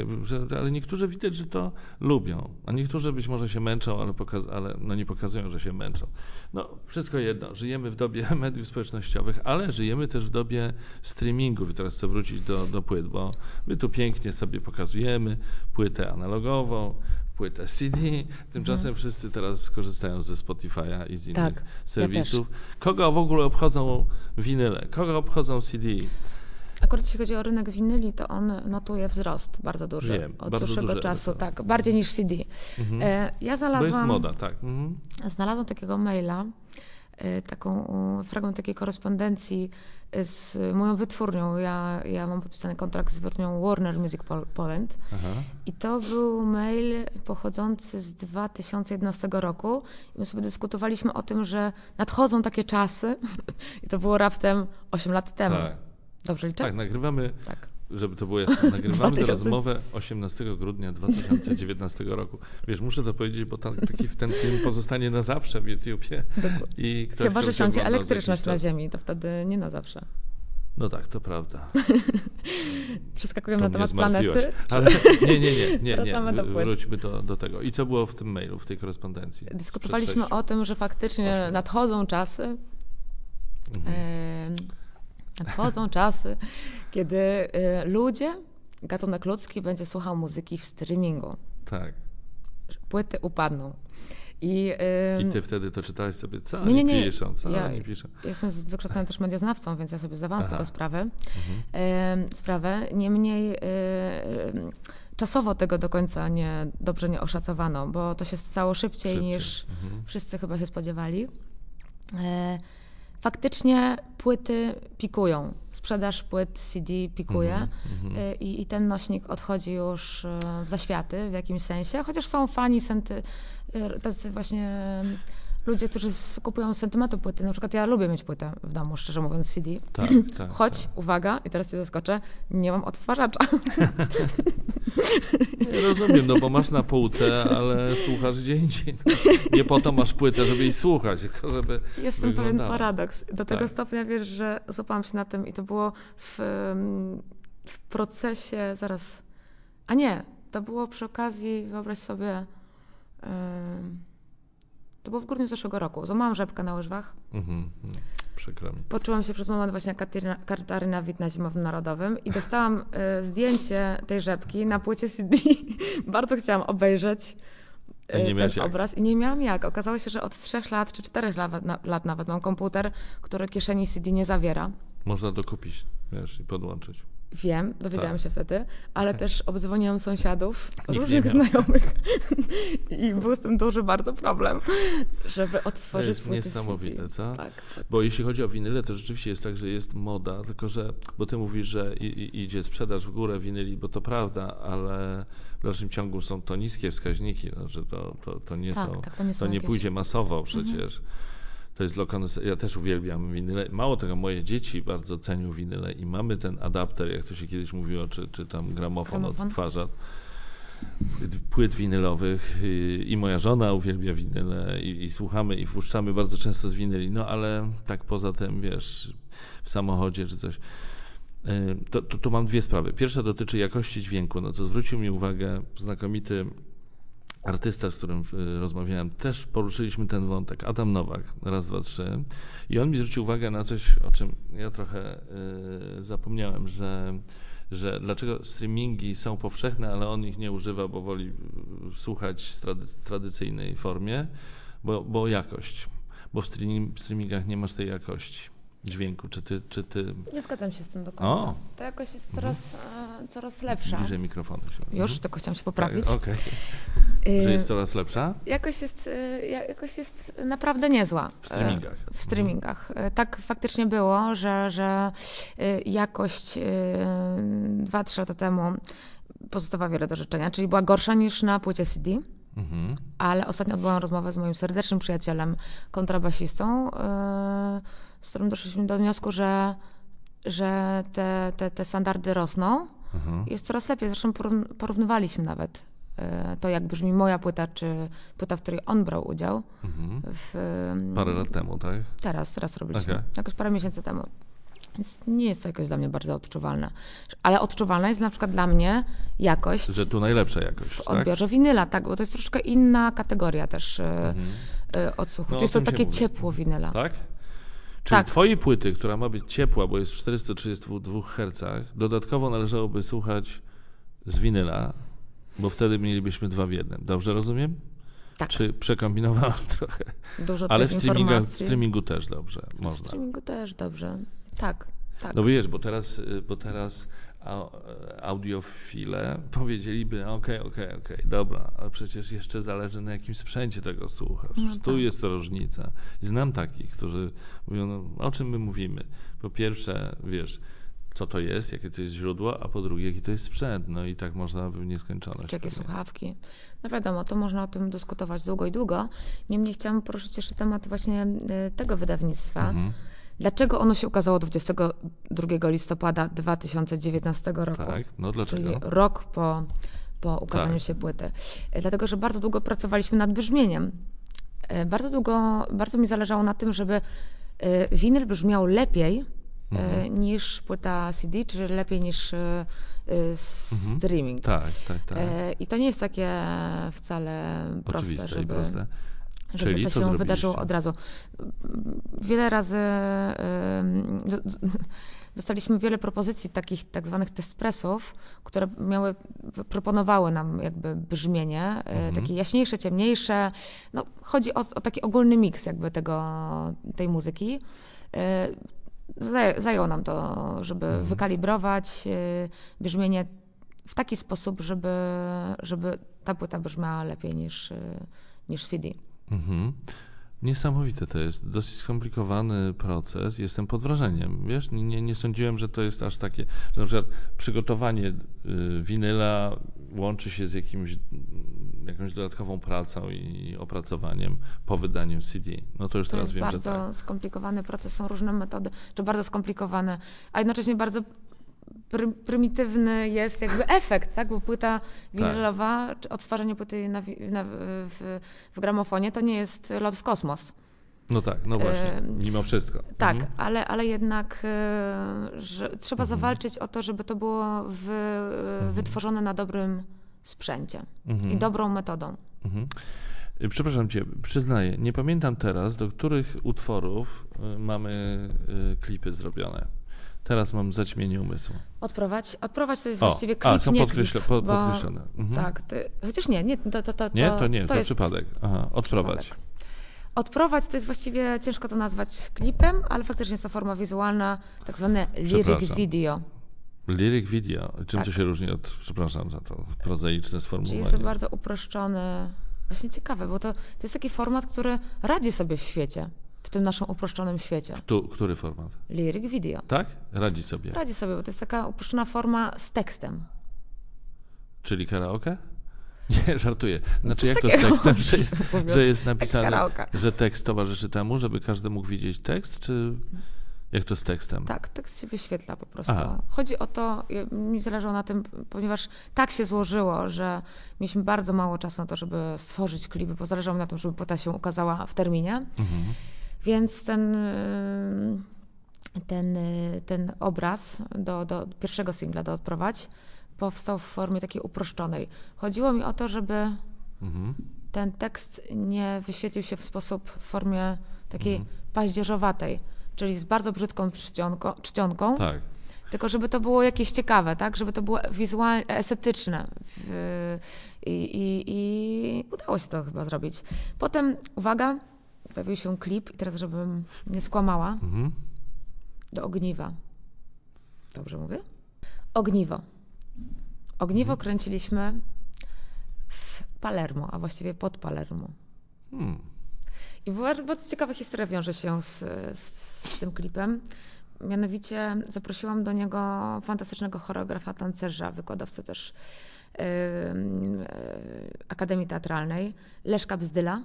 ale niektórzy widać, że to lubią, a niektórzy być może się męczą, ale, pokaz, ale no nie pokazują, że się męczą. No, wszystko jedno, żyjemy w dobie mediów społecznościowych, ale żyjemy też w dobie streamingów i teraz chcę wrócić do, do płyt, bo my tu pięknie sobie pokazujemy płytę analogową, płytę CD. Tymczasem wszyscy teraz skorzystają ze Spotify'a i z innych Mhm. Tak, ja serwisów. Kogo w ogóle obchodzą winyle? Kogo obchodzą CD? Akurat jeśli chodzi o rynek winyli, to on notuje wzrost bardzo duży. Wiem, od bardzo dłuższego duży, czasu, to- tak, bardziej niż CD. E, ja Bo jest znalazłam, moda, tak. Mhm. znalazłam takiego maila, taką e, fragment takiej korespondencji z moją wytwórnią. Ja, ja mam podpisany kontrakt z wytwórnią Warner Music Pol- Poland. Aha. I to był mail pochodzący z 2011 roku. I my sobie dyskutowaliśmy o tym, że nadchodzą takie czasy. I to było raptem 8 lat temu. Tak. Dobrze liczę? tak, nagrywamy, Tak. Żeby to było jasne, nagrywamy tę 2000. rozmowę 18 grudnia 2019 roku. Wiesz, muszę to powiedzieć, bo tam, taki, ten film pozostanie na zawsze w YouTubie. I ktoś Chyba, że siądzie elektryczność na ziemi, to wtedy nie na zawsze. No tak, to prawda. Przeskakujemy na temat planety. Ale nie, nie, nie, nie, nie. Do. Wróćmy do, do tego. I co było w tym mailu, w tej korespondencji? Dyskutowaliśmy o tym, że faktycznie nadchodzą czasy. Mhm. Nadchodzą czasy, kiedy e, ludzie, gatunek ludzki będzie słuchał muzyki w streamingu. Tak. Płyty upadną. I, I em, ty wtedy to czytałeś sobie, co Nie, nie, nie. piszą, co Ja- oni piszą. Jestem wykształconym też medioznawcą, więc ja sobie zdawałam z tego sprawę. Mhm. Em, sprawę. Niemniej em, czasowo tego do końca nie, dobrze nie oszacowano, bo to się stało szybciej, Szybciej. niż Mhm. wszyscy chyba się spodziewali. E, faktycznie płyty pikują. Sprzedaż płyt CD pikuje mhm. e, i, i ten nośnik odchodzi już e, w zaświaty w jakimś sensie, chociaż są fani, senty, e, tacy właśnie ludzie, którzy kupują z sentymentu płyty. Na przykład ja lubię mieć płytę w domu, szczerze mówiąc, CD. Tak, tak. Choć, tak. uwaga, i teraz cię zaskoczę, nie mam odtwarzacza. Nie rozumiem, no bo masz na półce, ale słuchasz gdzie indziej. No. Nie po to masz płytę, żeby jej słuchać, tylko żeby Jest w tym pewien wyglądała. paradoks. Do tego Tak. stopnia, wiesz, że złapałam się na tym i to było w, em, w procesie zaraz... A nie, to było przy okazji, wyobraź sobie, em, to było w grudniu zeszłego roku. Złamałam rzepkę na łyżwach. Mhm, mhm. Przykro mi. Poczułam się przez moment właśnie Katarina, Katarina Witt na Zimowym Narodowym i dostałam e, zdjęcie tej rzepki na płycie CD. Bardzo chciałam obejrzeć I nie e, ten jak. obraz i nie miałam jak. Okazało się, że od trzech lat czy czterech lat, na, lat nawet mam komputer, który kieszeni CD nie zawiera. Można dokupić, wiesz, i podłączyć. Wiem, dowiedziałam Tak. się wtedy, ale też obdzwoniłam sąsiadów, nie różnych znajomych i był z tym duży bardzo problem, żeby odtworzyć jest płyty niesamowite, co? Tak. Bo jeśli chodzi o winyle, to rzeczywiście jest tak, że jest moda, tylko że, bo ty mówisz, że idzie sprzedaż w górę winyli, bo to prawda, ale w dalszym ciągu są to niskie wskaźniki, no, że to, to, to nie Tak, są, tak, to nie są jakieś- Mhm. pójdzie masowo przecież. To jest lokal, ja też uwielbiam winyle. Mało tego, moje dzieci bardzo cenią winyle i mamy ten adapter, jak to się kiedyś mówiło, czy, czy tam gramofon, Gramofon. odtwarzacz płyt winylowych y, i moja żona uwielbia winyle i, i słuchamy i wpuszczamy bardzo często z winyli, no ale tak poza tym, wiesz, w samochodzie czy coś. Y, To, to, tu mam dwie sprawy. Pierwsza dotyczy jakości dźwięku, no co zwrócił mi uwagę znakomity artysta, z którym y, rozmawiałem, też poruszyliśmy ten wątek, Adam Nowak, raz, dwa, trzy. I on mi zwrócił uwagę na coś, o czym ja trochę y, zapomniałem, że że dlaczego streamingi są powszechne, ale on ich nie używa, bo woli y, słuchać w trady, tradycyjnej formie, bo, bo jakość. Bo w streaming, streamingach nie masz tej jakości dźwięku. Czy ty, czy ty Nie zgadzam się z tym do końca. O. To jakoś jest coraz, e, coraz lepsza. bliżej mikrofonu się... Już, tylko chciałam się poprawić. Tak, Okej. Y, Że jest coraz lepsza? jakość, jest, y, ja- jakość jest naprawdę niezła. W streamingach. E, W streamingach. E, Tak faktycznie było, że, że y, jakość y, dwa, trzy lata temu pozostawała wiele do życzenia, czyli była gorsza niż na płycie CD. Mhm. Ale ostatnio odbyłam rozmowę z moim serdecznym przyjacielem, kontrabasistą, yy, z którym doszliśmy do wniosku, że, że te, te, te standardy rosną. Mhm. Jest coraz lepiej. Zresztą porówn- porównywaliśmy nawet yy, to, jak brzmi moja płyta, czy płyta, w której on brał udział. Mhm. W, Parę lat temu, tak? Teraz, teraz robiliśmy. Okej. Jakoś parę miesięcy temu. Więc nie jest to jakoś dla mnie bardzo odczuwalne. Ale odczuwalna jest na przykład dla mnie jakość Że tu najlepsza jakość, w tak? odbiorze winyla, tak, bo to jest troszkę inna kategoria też e, Mhm. e, odsłuchu. No, to jest to takie ciepło winyla. Tak? Czyli Tak. twojej płyty, która ma być ciepła, bo jest w 432 Hz, dodatkowo należałoby słuchać z winyla, Bo wtedy mielibyśmy dwa w jednym. Dobrze rozumiem? Tak. Czy przekombinowałam trochę? Dużo Ale w streamingu, w streamingu też dobrze W można. streamingu też dobrze. Tak, tak. No wiesz, bo teraz, y, bo teraz audiofile powiedzieliby, okej, okej, okej, dobra, ale przecież jeszcze zależy na jakim sprzęcie tego słuchasz. No tu tak. jest to różnica. I znam takich, którzy mówią, no, o czym my mówimy? Po pierwsze, wiesz, co to jest, jakie to jest źródło, a po drugie, jaki to jest sprzęt. No i tak można by w nieskończoność. Czy jakie pewnie. słuchawki. No wiadomo, to można o tym dyskutować długo i długo. Niemniej chciałam poruszyć jeszcze temat właśnie y, tego wydawnictwa. Mhm. Dlaczego ono się ukazało 22 listopada 2019 roku? Tak, no dlaczego? Czyli rok po, po ukazaniu Tak. się płyty. E, Dlatego, że bardzo długo pracowaliśmy nad brzmieniem. E, Bardzo długo, bardzo mi zależało na tym, żeby e, winyl brzmiał lepiej Mhm. niż płyta CD, czy lepiej niż e, streaming. Tak, tak, tak. E, I to nie jest takie wcale proste, Oczywiste żeby, i proste. Żeby Czyli to co się zrobiliście? wydarzyło od razu. Wiele razy dostaliśmy wiele propozycji takich tak zwanych testpresów, które miały, proponowały nam jakby brzmienie, y, Mhm. takie jaśniejsze, ciemniejsze. No, chodzi o, o taki ogólny miks jakby tego, tej muzyki. Zaję- Zajęło nam to, żeby Mhm. wykalibrować y, brzmienie w taki sposób, żeby, żeby ta płyta brzmiała lepiej niż, niż CD. Mhm. Niesamowite to jest. Dosyć skomplikowany proces. Jestem pod wrażeniem. Wiesz, nie, nie, sądziłem, że to jest aż takie, że na przykład przygotowanie y, winyla łączy się z jakimś, jakąś dodatkową pracą i opracowaniem po wydaniu CD. No to już To teraz wiem, bardzo że tak. skomplikowany proces, są różne metody, czy bardzo skomplikowane, a jednocześnie bardzo pry, prymitywny jest jakby efekt, tak? Bo płyta winylowa, czy odtwarzanie płyty na, na, w, w gramofonie to nie jest lot w kosmos. No tak, no właśnie, mimo wszystko. Tak, Mhm. ale, ale jednak e, że trzeba zawalczyć o to, żeby to było w, wytworzone na dobrym sprzęcie Mhm. i dobrą metodą. Mhm. Y, Przepraszam cię, przyznaję, nie pamiętam teraz, do których utworów mamy klipy zrobione. Teraz mam zaćmienie umysłu. Odprowadź, odprowadź to jest O, właściwie klip, a, są nie podkreśle, klip, po, podkreślone. Mhm. Tak, ty, chociaż nie, nie, to, to, to, Nie, to nie, to, jest przypadek. Aha, odprowadź. przypadek. Odprowadź to jest właściwie ciężko to nazwać klipem, ale faktycznie jest to forma wizualna, tak zwane lyric video. Lyric video. Czym Tak. to się różni od, przepraszam za to prozaiczne Czyli sformułowanie. jest to bardzo uproszczone, właśnie ciekawe, bo to, to jest taki format, który radzi sobie w świecie, w tym naszym uproszczonym świecie. Który format? Lyric video. Tak? Radzi sobie. Radzi sobie, bo to jest taka uproszczona forma z tekstem. Czyli karaoke? Nie, żartuję. Znaczy jak to z tekstem, że, mówiąc. że jest napisane, że tekst towarzyszy temu, żeby każdy mógł widzieć tekst, czy jak to z tekstem? Tak, tekst się wyświetla po prostu. Aha. Chodzi o to, mi zależało na tym, ponieważ tak się złożyło, że mieliśmy bardzo mało czasu na to, żeby stworzyć klipy, bo zależało mi na tym, żeby płyta się ukazała w terminie. Mhm. Więc ten, y, ten, y, ten obraz do, do pierwszego singla, do Odprowadź, powstał w formie takiej uproszczonej. Chodziło mi o to, żeby Mhm. ten tekst nie wyświetlił się w sposób, w formie takiej paździerzowatej, czyli z bardzo brzydką czcionką, czcionką Tak. tylko żeby to było jakieś ciekawe, tak? Żeby to było wizualnie, estetyczne. I, i, I udało się to chyba zrobić. Potem, uwaga, pojawił się klip i teraz, żebym nie skłamała, Mhm. do Ogniwa. Dobrze mówię? Ogniwo. Ogniwo kręciliśmy w Palermo, a właściwie pod Palermo. Hmm. I bardzo, bardzo ciekawa historia wiąże się z, z, z tym klipem. Mianowicie zaprosiłam do niego fantastycznego choreografa, tancerza, wykładowcę też ym, e, Akademii Teatralnej, Leszka Bzdyla,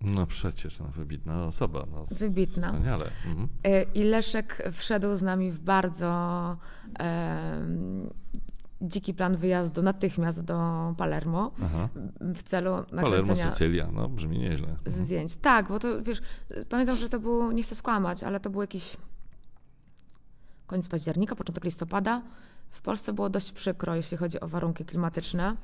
No przecież, no, wybitna osoba. No, wybitna. wspaniale. Mhm. E, I Leszek wszedł z nami w bardzo em, dziki plan wyjazdu natychmiast do Palermo Aha. w celu Palermo, nakręcenia Sycylia, no brzmi nieźle. Mhm. zdjęć. Tak, bo to wiesz, pamiętam, że to był, nie chcę skłamać, ale to był jakiś koniec października, początek listopada. W Polsce było dość przykro, jeśli chodzi o warunki klimatyczne.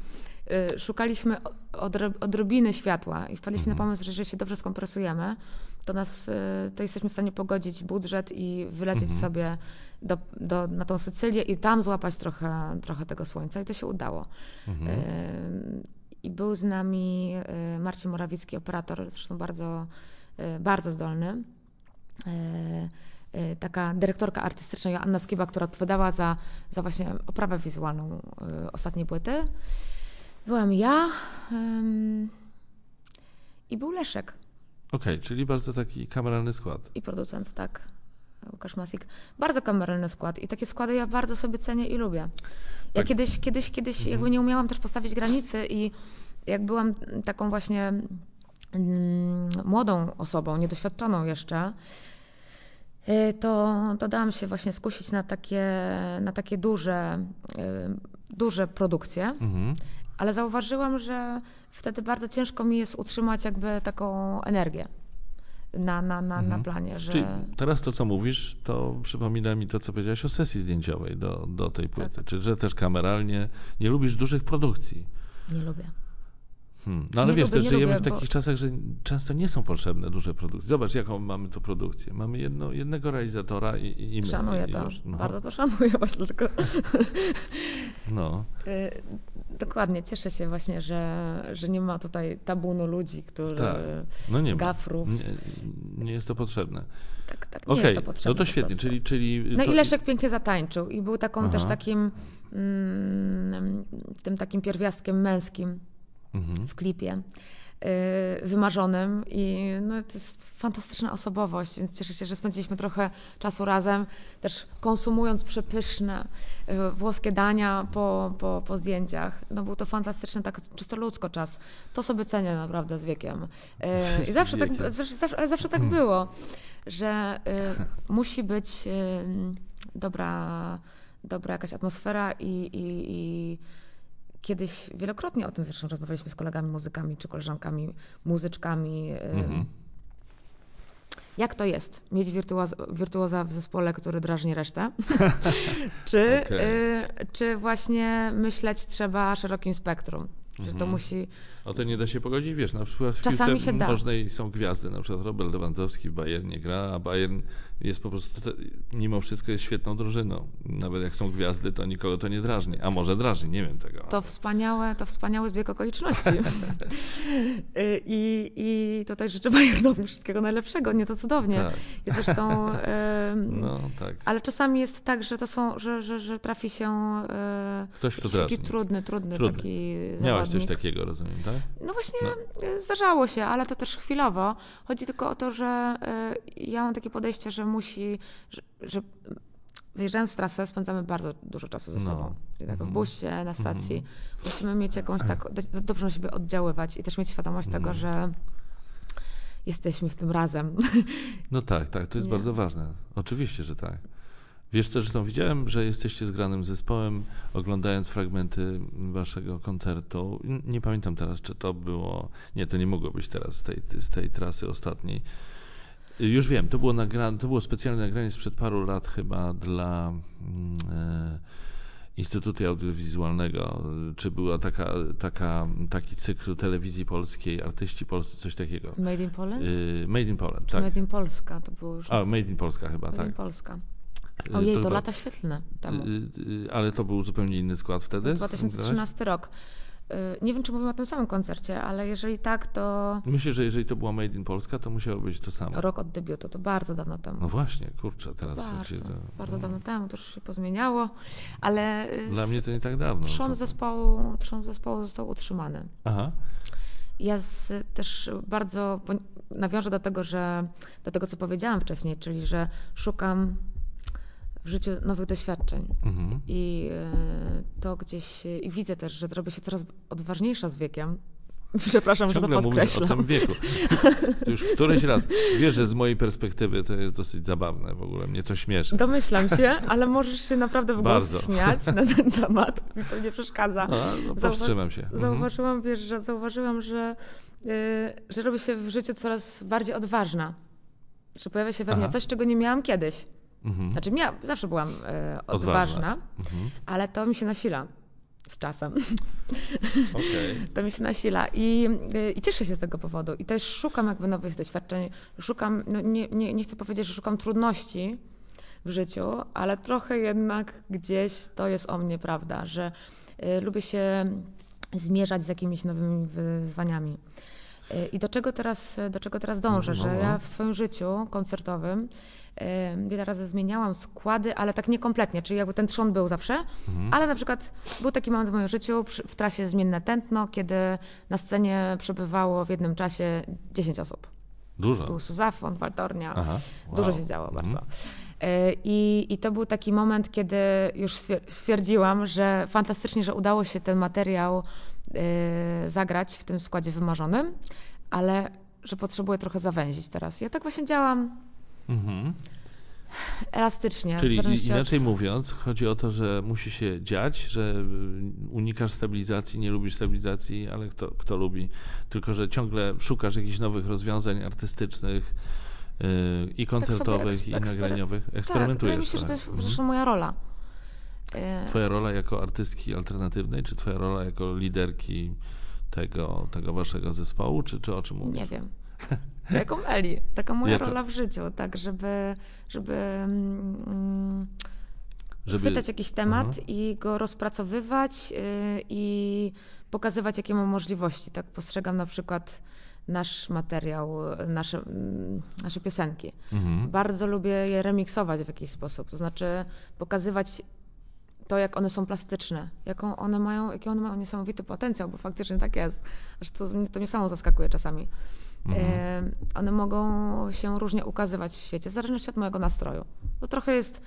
Y, szukaliśmy odro- odrobiny światła i wpadliśmy Mhm. na pomysł, że jeżeli się dobrze skompresujemy, to, nas, y, to jesteśmy w stanie pogodzić budżet i wylecieć Mhm. sobie do, do, na tą Sycylię i tam złapać trochę, trochę tego słońca i to się udało. Mhm. Y, I był z nami Marcin Morawiecki, operator, zresztą bardzo, bardzo zdolny. Taka dyrektorka artystyczna Joanna Skiba, która odpowiadała za, za właśnie oprawę wizualną ostatniej płyty. Byłam ja ym, i był Leszek Okej, czyli bardzo taki kameralny skład. i producent, tak, Łukasz Masik. Bardzo kameralny skład i takie składy ja bardzo sobie cenię i lubię. Ja Tak. kiedyś, kiedyś, kiedyś jakby nie umiałam też postawić granicy i jak byłam taką właśnie mm, młodą osobą, niedoświadczoną jeszcze, y, to, to dałam się właśnie skusić na takie, na takie duże, y, duże produkcje, Mhm. Ale zauważyłam, że wtedy bardzo ciężko mi jest utrzymać jakby taką energię na, na, na, na planie, że... Czyli teraz to, co mówisz, to przypomina mi to, co powiedziałaś o sesji zdjęciowej do, do tej płyty. Tak. Czyli, że też kameralnie nie lubisz dużych produkcji. Nie lubię. Hmm. No ale Nie wiesz, lubię, też żyjemy lubię, w takich bo- czasach, że często nie są potrzebne duże produkcje. Zobacz, jaką mamy tu produkcję. Mamy jedno, jednego realizatora i, i my. Szanuję i to. już, no, Bardzo to szanuję właśnie tylko. no. Y, Dokładnie, cieszę się właśnie, że, że nie ma tutaj tabunu ludzi, którzy... Tak. No nie. Gafrów. Nie, nie jest to potrzebne. Tak, tak, nie Okej, jest to potrzebne. no to świetnie, czyli... czyli No to, i Leszek pięknie zatańczył i był taką Aha. też takim mm, tym takim pierwiastkiem męskim Mhm. w klipie. y, Wymarzonym i no, to jest fantastyczna osobowość, więc cieszę się, że spędziliśmy trochę czasu razem, też konsumując przepyszne y, włoskie dania po, po, po zdjęciach. No, był to fantastyczny, tak czysto ludzko czas. To sobie cenię naprawdę z wiekiem. Y, I zawsze tak, wiekiem. zawsze, zawsze, ale zawsze tak było, że y, musi być y, dobra, dobra jakaś atmosfera i, i, i kiedyś wielokrotnie o tym zresztą rozmawialiśmy z kolegami muzykami czy koleżankami muzyczkami. y, Mhm. Jak to jest mieć wirtuoza, wirtuoza w zespole, który drażni resztę? czy, Okej. y, czy właśnie myśleć trzeba szerokim spektrum? Że to Mhm. musi. O to nie da się pogodzić, wiesz, na przykład w Czasami się da. nożnej są gwiazdy, na przykład Robert Lewandowski w Bayernie gra, a Bayern jest po prostu, te, mimo wszystko jest świetną drużyną. Nawet jak są gwiazdy, to nikogo to nie drażni, a może drażni, nie wiem tego. To wspaniałe, to wspaniały zbieg okoliczności. Y, I, I tutaj życzę Bayernowi wszystkiego najlepszego, nie to cudownie. Tak. I zresztą. ym, No tak, Ale czasami jest tak, że to są, że, że, że trafi się y, ktoś, kto taki trudny, trudny, Trudny. taki Miałaś coś takiego, rozumiem, tak? No właśnie y, zdarzało się, ale to też chwilowo. Chodzi tylko o to, że y, ja mam takie podejście, że musi, że, że wyjeżdżając w trasę spędzamy bardzo dużo czasu ze No. sobą. Czyli tak w Mhm. busie, na stacji. Musimy mieć jakąś tak, do- dobrze na siebie oddziaływać i też mieć świadomość tego, Mhm. że jesteśmy w tym razem. No tak, tak, to jest Nie. bardzo ważne. Oczywiście, że tak. Wiesz co, zresztą widziałem, że jesteście zgranym zespołem, oglądając fragmenty waszego koncertu. Nie pamiętam teraz, czy to było... Nie, to nie mogło być teraz z tej, z tej trasy ostatniej. Już wiem, to było, nagrane, to było specjalne nagranie sprzed paru lat chyba dla mm, e, Instytutu Audiowizualnego. Czy była taka, taka, taki cykl telewizji polskiej, artyści polscy, coś takiego. Made in Poland? Y, Made in Poland, tak. Made in Polska? To było już A, Made in Polska chyba, Made tak. in Polska. Y, Ojej, to, chyba- lata świetlne temu. Ale to był zupełnie inny skład wtedy? 2013 rok. Y, Nie wiem, czy mówimy o tym samym koncercie, ale jeżeli tak, to Myślę, że jeżeli to była Made in Polska, to musiało być to samo. rok od debiutu, to bardzo dawno temu. No właśnie, kurczę, teraz bardzo, się to... bardzo dawno temu, to już się pozmieniało, ale y, Dla mnie to nie tak dawno. trząs To- zespołu, trząs zespołu został utrzymany. Aha, Ja z, też bardzo nawiążę do tego, że do tego, co powiedziałam wcześniej, czyli że szukam w życiu nowych doświadczeń. mhm. I y, to gdzieś, i widzę też, że robię się coraz odważniejsza z wiekiem. Przepraszam, że Ciągle to mówisz o podkreślam. tym wieku. Już któryś raz. Wiesz, że z mojej perspektywy to jest dosyć zabawne w ogóle, mnie to śmieszy. Domyślam się, ale możesz się naprawdę w Bardzo. śmiać na ten temat. Mi to nie przeszkadza. No, Zauwa- powstrzymam się. Mhm. Zauważyłam, wiesz, że zauważyłam, że, y, że robię się w życiu coraz bardziej odważna. Że pojawia się we mnie Aha. coś, czego nie miałam kiedyś. Mhm. Znaczy, mia- zawsze byłam y, Odważna. odważna, Mhm. ale to mi się nasila. z czasem. Okay. To mi się nasila I, y, i cieszę się z tego powodu. I też szukam jakby nowych doświadczeń. Szukam, no nie, nie, nie chcę powiedzieć, że szukam trudności w życiu, ale trochę jednak gdzieś to jest o mnie prawda, że y, lubię się zmierzać z jakimiś nowymi wyzwaniami. Y, I do czego teraz, do czego teraz dążę? No, że no. ja w swoim życiu koncertowym wiele razy zmieniałam składy, ale tak niekompletnie, czyli jakby ten trzon był zawsze, Mhm. ale na przykład był taki moment w moim życiu w trasie Zmienne Tętno, kiedy na scenie przebywało w jednym czasie 10 osób. Dużo. Był Suzafon, Waltornia, Aha. dużo Wow. się działo Mhm. bardzo. Y, I, I to był taki moment, kiedy już stwier- stwierdziłam, że fantastycznie, że udało się ten materiał y, zagrać w tym składzie wymarzonym, ale że potrzebuję trochę zawęzić teraz. Ja tak właśnie działam Mhm. elastycznie. Czyli inaczej od... mówiąc, chodzi o to, że musi się dziać, że y, unikasz stabilizacji, nie lubisz stabilizacji, ale kto, kto lubi? Tylko, że ciągle szukasz jakichś nowych rozwiązań artystycznych yy, i koncertowych, eks- i nagraniowych. Tak, Eksperymentujesz. mi się, że to jest Mhm. zresztą moja rola. Y, Twoja rola jako artystki alternatywnej, czy twoja rola jako liderki tego, tego waszego zespołu, czy, czy o czym mówisz? Nie wiem. Jaką Eli. Taka moja Jako- rola w życiu, tak, żeby, żeby mm, Żeby- chwytać jakiś temat i go rozpracowywać y, i pokazywać, jakie mam możliwości. Tak postrzegam na przykład nasz materiał, nasze, mm, nasze piosenki. Mhm. Bardzo lubię je remiksować w jakiś sposób, to znaczy pokazywać to, jak one są plastyczne, jaką one mają, jaki one mają niesamowity potencjał, bo faktycznie tak jest. Aż to, to mnie samo zaskakuje czasami. Mhm. One mogą się różnie ukazywać w świecie, w zależności od mojego nastroju. To trochę jest.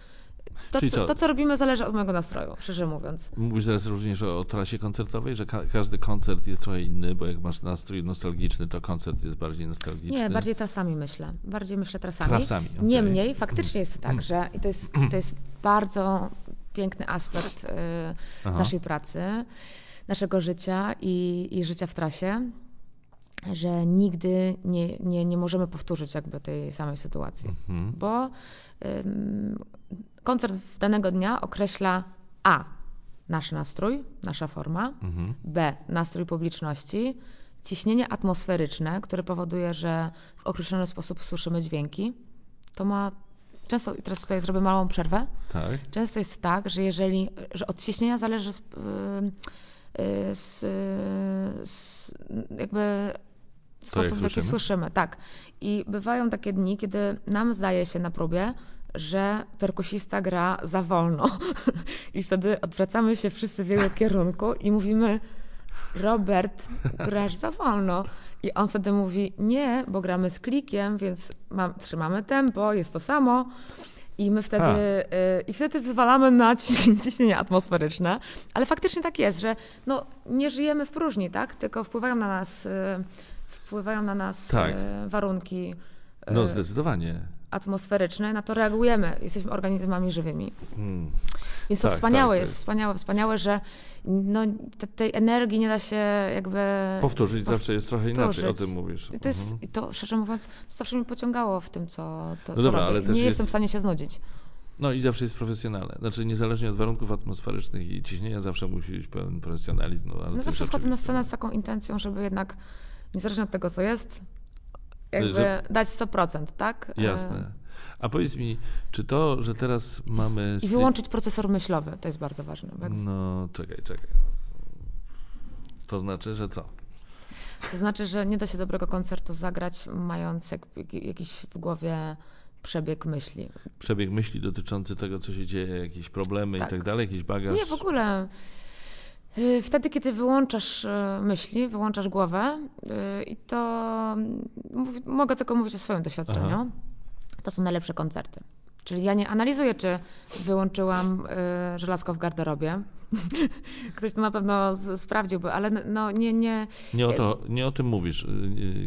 To co, to, co robimy, zależy od mojego nastroju, szczerze mówiąc. Mówisz teraz również o, trasie koncertowej, że ka- każdy koncert jest trochę inny, bo jak masz nastrój nostalgiczny, to koncert jest bardziej nostalgiczny. Nie, bardziej trasami myślę. Bardziej myślę trasami. Trasami, okej. Niemniej faktycznie jest tak, że i to jest, to jest bardzo piękny aspekt y, naszej pracy, naszego życia i, i życia w trasie, że nigdy nie, nie, nie możemy powtórzyć jakby tej samej sytuacji. Mhm. Bo ym, koncert danego dnia określa A. Nasz nastrój, nasza forma, Mhm. B. Nastrój publiczności, ciśnienie atmosferyczne, które powoduje, że w określony sposób słyszymy dźwięki. To ma często, i teraz tutaj zrobię małą przerwę, Tak. często jest tak, że jeżeli, że od ciśnienia zależy z, y, z, z, jakby sposób, w jaki słyszymy? słyszymy. Tak. I bywają takie dni, kiedy nam zdaje się na próbie, że perkusista gra za wolno. I wtedy odwracamy się wszyscy w jego kierunku i mówimy Robert, grasz za wolno. I on wtedy mówi, nie, bo gramy z klikiem, więc mam, trzymamy tempo, jest to samo. I my wtedy, y, i wtedy zwalamy na ci- ciśnienie atmosferyczne. Ale faktycznie tak jest, że no, nie żyjemy w próżni, tak? Tylko wpływają na nas, y, wpływają na nas Tak. y, warunki y, No zdecydowanie. atmosferyczne, na to reagujemy. Jesteśmy organizmami żywymi. Mm. Więc to Tak, wspaniałe tak, jest, jest- wspaniałe, wspaniałe, że no, te, tej energii nie da się jakby... Powtórzyć pow- zawsze jest trochę inaczej, o powtórzyć. tym mówisz. I To jest, Mhm. to szczerze mówiąc, to zawsze mnie pociągało w tym, co, to, No co dobra, robię. ale też Nie jest- jestem w stanie się znudzić. No i zawsze jest profesjonalne. Znaczy niezależnie od warunków atmosferycznych i ciśnienia zawsze musi być pełen profesjonalizm. No, ale No zawsze wchodzę na scenę z taką intencją, żeby jednak, niezależnie od tego, co jest, jakby Że- dać 100%, tak? E, Jasne. A powiedz mi, czy to, że teraz mamy... I wyłączyć procesor myślowy, to jest bardzo ważne. jak- No, czekaj, czekaj. To znaczy, że co? To znaczy, że nie da się dobrego koncertu zagrać, mając jak, jakiś w głowie przebieg myśli. Przebieg myśli dotyczący tego, co się dzieje, jakieś problemy Tak. i tak dalej, jakiś bagaż. Nie, w ogóle. Y, Wtedy, kiedy wyłączasz y, myśli, wyłączasz głowę y, i to mów- mogę tylko mówić o swoim doświadczeniu, Aha. to są najlepsze koncerty. Czyli ja nie analizuję, czy wyłączyłam y, żelazko w garderobie. Ktoś to na pewno z, sprawdziłby, ale no nie, nie, Nie o, to, nie o tym mówisz.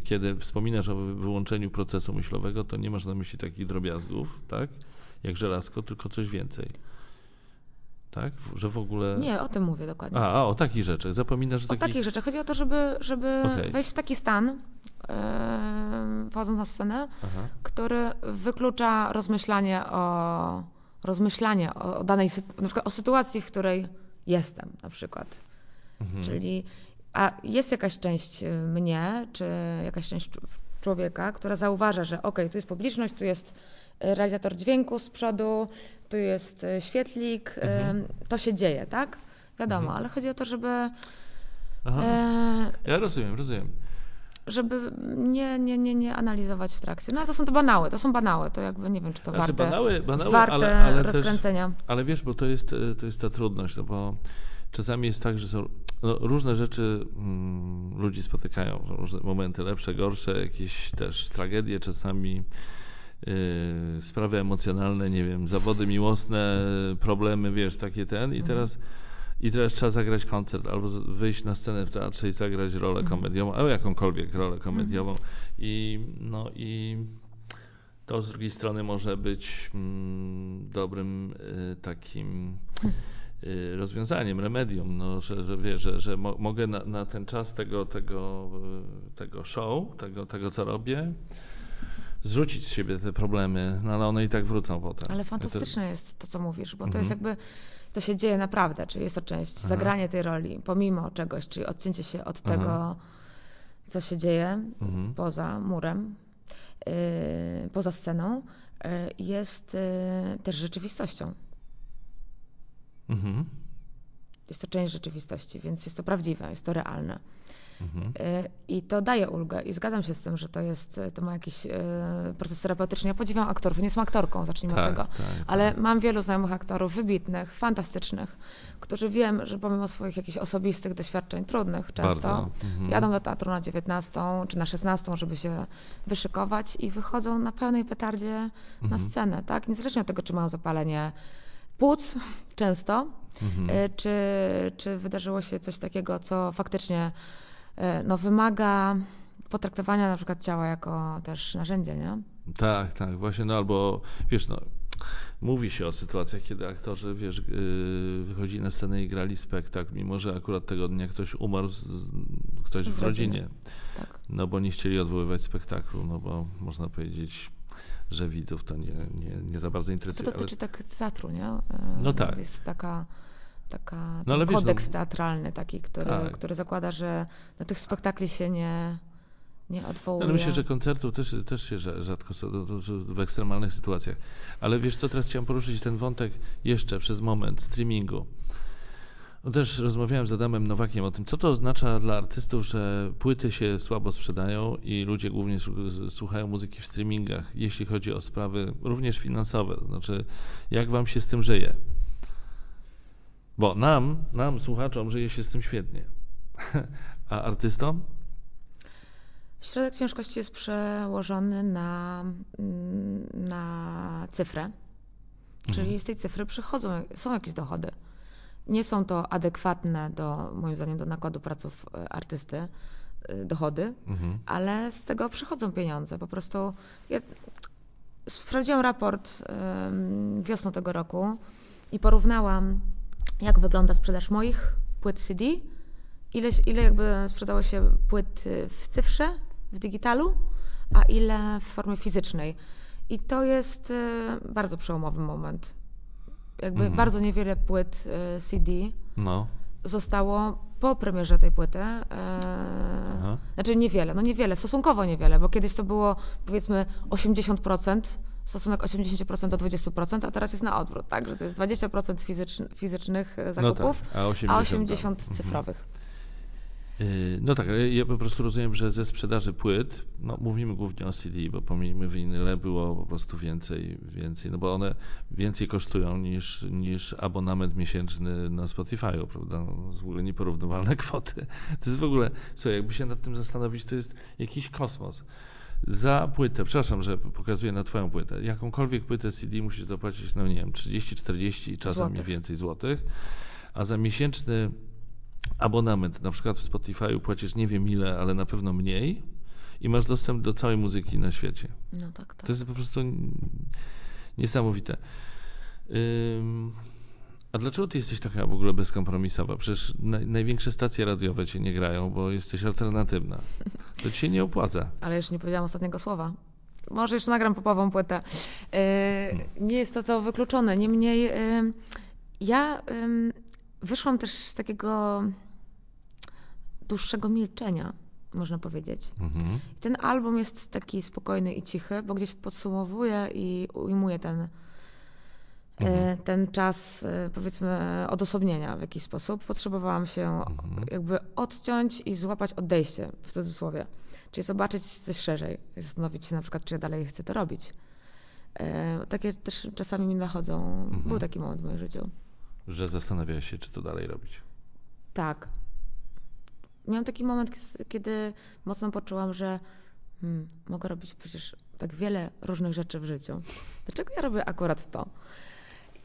Kiedy wspominasz o wy- wyłączeniu procesu myślowego, to nie masz na myśli takich drobiazgów, tak? Jak żelazko, tylko coś więcej. Tak? Że w ogóle... nie, o tym mówię dokładnie. A, a o takich rzeczach. Zapominasz, że O takich... takich rzeczach. Chodzi o to, żeby, żeby Okej. wejść w taki stan, yy, wchodząc na scenę, Aha. który wyklucza rozmyślanie o, rozmyślanie o, o danej na przykład o sytuacji, w której jestem na przykład. Mhm. Czyli a jest jakaś część y, mnie, czy jakaś część człowieka, która zauważa, że ok, tu jest publiczność, tu jest realizator dźwięku z przodu, tu jest y, świetlik, y, Mhm. to się dzieje, tak? Wiadomo, ale chodzi o to, żeby, Aha. e, Ja rozumiem, rozumiem. żeby nie, nie, nie, nie analizować w trakcie. No ale to są to banały, to są banały, to jakby nie wiem, czy to Znaczy, warte, banały, banały warte ale, ale też rozkręcenia. Ale wiesz, bo to jest, e, to jest ta trudność, no bo czasami jest tak, że są no, różne rzeczy mm, ludzi spotykają, różne momenty lepsze, gorsze, jakieś też tragedie czasami, sprawy emocjonalne, nie wiem, zawody miłosne, problemy, wiesz, takie ten. I teraz i teraz trzeba zagrać koncert albo wyjść na scenę w teatrze i zagrać rolę komediową, albo jakąkolwiek rolę komediową. I no i to z drugiej strony może być mm, dobrym y, takim y, rozwiązaniem, remedium, no, że, że wiesz, że, że mo, mogę na, na ten czas tego, tego, y, tego show, tego, tego co robię, zrzucić z siebie te problemy, no ale one i tak wrócą potem. Ale I to- fantastyczne jest to, co mówisz, bo to Mhm. jest jakby, to się dzieje naprawdę, czyli jest to część, Aha. zagranie tej roli pomimo czegoś, czyli odcięcie się od Aha. tego, co się dzieje Mhm. poza murem, yy, poza sceną, yy, jest yy, też rzeczywistością. Mhm. Jest to część rzeczywistości, więc jest to prawdziwe, jest to realne. Mhm. Y, I to daje ulgę i zgadzam się z tym, że to jest, to ma jakiś y, proces terapeutyczny. Ja podziwiam aktorów, nie jestem aktorką, zacznijmy od Tak, tego. tak, tak. Ale mam wielu znajomych aktorów, wybitnych, fantastycznych, którzy wiem, że pomimo swoich jakichś osobistych doświadczeń, trudnych często. Mhm. jadą do teatru na 19 czy na 16, żeby się wyszykować i wychodzą na pełnej petardzie na Mhm. scenę, tak? Niezależnie od tego, czy mają zapalenie płuc często, Mhm. y, czy, czy wydarzyło się coś takiego, co faktycznie no, wymaga potraktowania na przykład ciała jako też narzędzie, nie? Tak, tak, właśnie, no albo wiesz, no, mówi się o sytuacjach, kiedy aktorzy, wiesz, yy, wychodzili na scenę i grali spektakl, mimo że akurat tego dnia ktoś umarł, z, ktoś Z w rodziny. rodzinie, Tak. no bo nie chcieli odwoływać spektaklu, no bo można powiedzieć, że widzów to nie, nie, nie za bardzo To interesuje. ale- dotyczy tak teatru, nie? Y, No tak. Jest taka, taka No wiesz, kodeks no- teatralny taki, który, Tak. który zakłada, że do tych spektakli się nie, nie odwołuje. Ale myślę, że koncertów też, też się rza- rzadko to w ekstremalnych sytuacjach. Ale wiesz co, teraz chciałem poruszyć ten wątek jeszcze przez moment streamingu. No też rozmawiałem z Adamem Nowakiem o tym, co to oznacza dla artystów, że płyty się słabo sprzedają i ludzie głównie słu- słuchają muzyki w streamingach, jeśli chodzi o sprawy również finansowe. Znaczy, jak wam się z tym żyje? Bo nam, nam słuchaczom, żyje się z tym świetnie. A artystom? Środek ciężkości jest przełożony na, na cyfrę, czyli z tej cyfry przychodzą, są jakieś dochody. Nie są to adekwatne do, moim zdaniem, do nakładu pracow e, artysty, e, dochody, Mhm. ale z tego przychodzą pieniądze. Po prostu ja sprawdziłam raport wiosną tego roku i porównałam, jak wygląda sprzedaż moich płyt CD, ile, ile jakby sprzedało się płyt y, w cyfrze, w digitalu, a ile w formie fizycznej. I to jest y, bardzo przełomowy moment. Jakby Mhm. bardzo niewiele płyt y, CD No. zostało po premierze tej płyty. E, Aha. znaczy niewiele, no niewiele, stosunkowo niewiele, bo kiedyś to było powiedzmy 80%, stosunek 80% do 20%, a teraz jest na odwrót, tak, że to jest 20% fizyczn, fizycznych zakupów, no tak, a 80, a tam. 80 Mhm. cyfrowych. Yy, No tak, ale ja po prostu rozumiem, że ze sprzedaży płyt, no mówimy głównie o CD, bo pomijmy winyle, było po prostu więcej, więcej, no bo one więcej kosztują niż, niż abonament miesięczny na Spotify'u, prawda? No, w ogóle nieporównywalne kwoty. To jest w ogóle, słuchaj, jakby się nad tym zastanowić, to jest jakiś kosmos. Za płytę, przepraszam, że pokazuję na twoją płytę, jakąkolwiek płytę CD musisz zapłacić, no nie wiem, 30, 40 czasami Złotych. więcej złotych, a za miesięczny abonament, na przykład w Spotify'u płacisz nie wiem ile, ale na pewno mniej i masz dostęp do całej muzyki na świecie. No tak, tak. To jest po prostu niesamowite. Ym, a dlaczego ty jesteś taka w ogóle bezkompromisowa? Przecież naj, największe stacje radiowe cię nie grają, bo jesteś alternatywna. To ci się nie opłaca. Ale jeszcze nie powiedziałam ostatniego słowa. Może jeszcze nagram popową płytę. E, nie jest to to wykluczone. Niemniej e, ja em, wyszłam też z takiego dłuższego milczenia, można powiedzieć. Mhm. Ten album jest taki spokojny i cichy, bo gdzieś podsumowuje i ujmuje ten, e, ten czas, e, powiedzmy, odosobnienia w jakiś sposób. Potrzebowałam się jakby odciąć i złapać odejście, w cudzysłowie. Czyli zobaczyć coś szerzej, zastanowić się na przykład, czy ja dalej chcę to robić. E, Takie też czasami mi nachodzą. Był taki moment w moim życiu. Że zastanawiałeś się, czy to dalej robić. Tak. Miałam taki moment, kiedy mocno poczułam, że hmm, mogę robić przecież tak wiele różnych rzeczy w życiu. Dlaczego ja robię akurat to?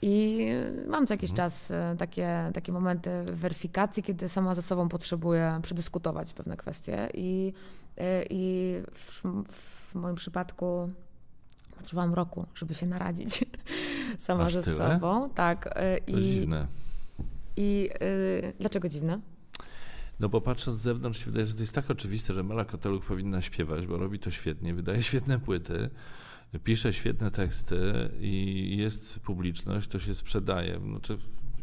I mam co jakiś czas e, takie, takie momenty weryfikacji, kiedy sama ze sobą potrzebuję przedyskutować pewne kwestie. I, e, i w, w moim przypadku potrzebowałam roku, żeby się naradzić sama Aż ze tyle? sobą. Tak. e, To I, dziwne. i dlaczego dziwne? No bo patrząc z zewnątrz się wydaje, że to jest tak oczywiste, że Mela Koteluk powinna śpiewać, bo robi to świetnie, wydaje świetne płyty, pisze świetne teksty i jest publiczność, to się sprzedaje. Znaczy,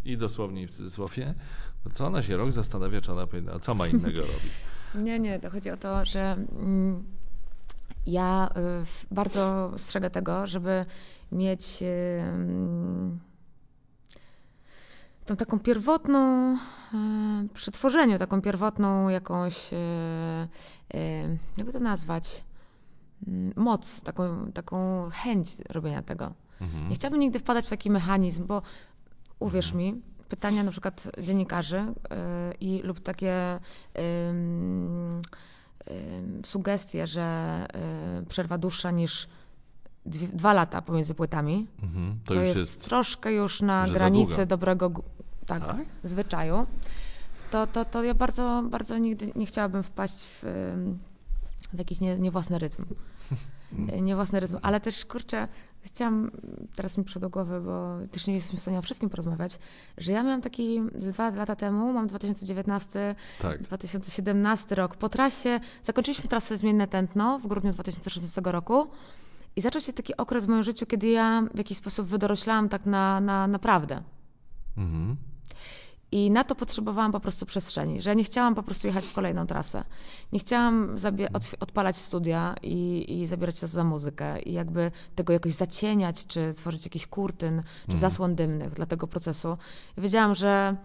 I dosłownie i w cudzysłowie. No to ona się rok zastanawia, czy ona powinna, co ma innego robić. Nie, nie, to chodzi o to, że mm, ja y, bardzo strzegę tego, żeby mieć y, mm, tą taką pierwotną, y, przy tworzeniu, taką pierwotną jakąś, jakby to nazwać, moc, taką, taką chęć robienia tego. Mhm. Nie chciałabym nigdy wpadać w taki mechanizm, bo uwierz mi, pytania na przykład dziennikarzy y, i lub takie ym, sugestie, że y, przerwa dłuższa niż dwie, dwa lata pomiędzy płytami, Mhm. To, to, jest, jest. troszkę już na granicy dobrego tak, Tak? zwyczaju. To, to, to ja bardzo, bardzo nigdy nie chciałabym wpaść w, w jakiś nie, niewłasny rytm. Mm. Y, niewłasny rytm, ale też kurczę, chciałam, teraz mi przyszło do głowy, bo też nie jestem w stanie o wszystkim porozmawiać, że ja miałam taki z dwa lata temu, mam 2019, Tak. 2017 rok. Po trasie, zakończyliśmy trasę Zmienne Tętno w grudniu 2016 roku i zaczął się taki okres w moim życiu, kiedy ja w jakiś sposób wydoroślałam tak na, na naprawdę. Mhm. I na to potrzebowałam po prostu przestrzeni, że nie chciałam po prostu jechać w kolejną trasę. Nie chciałam otw- odpalać studia i, i zabierać się za muzykę i jakby tego jakoś zacieniać, czy tworzyć jakiś kurtyn, czy zasłon dymnych dla tego procesu. I wiedziałam, że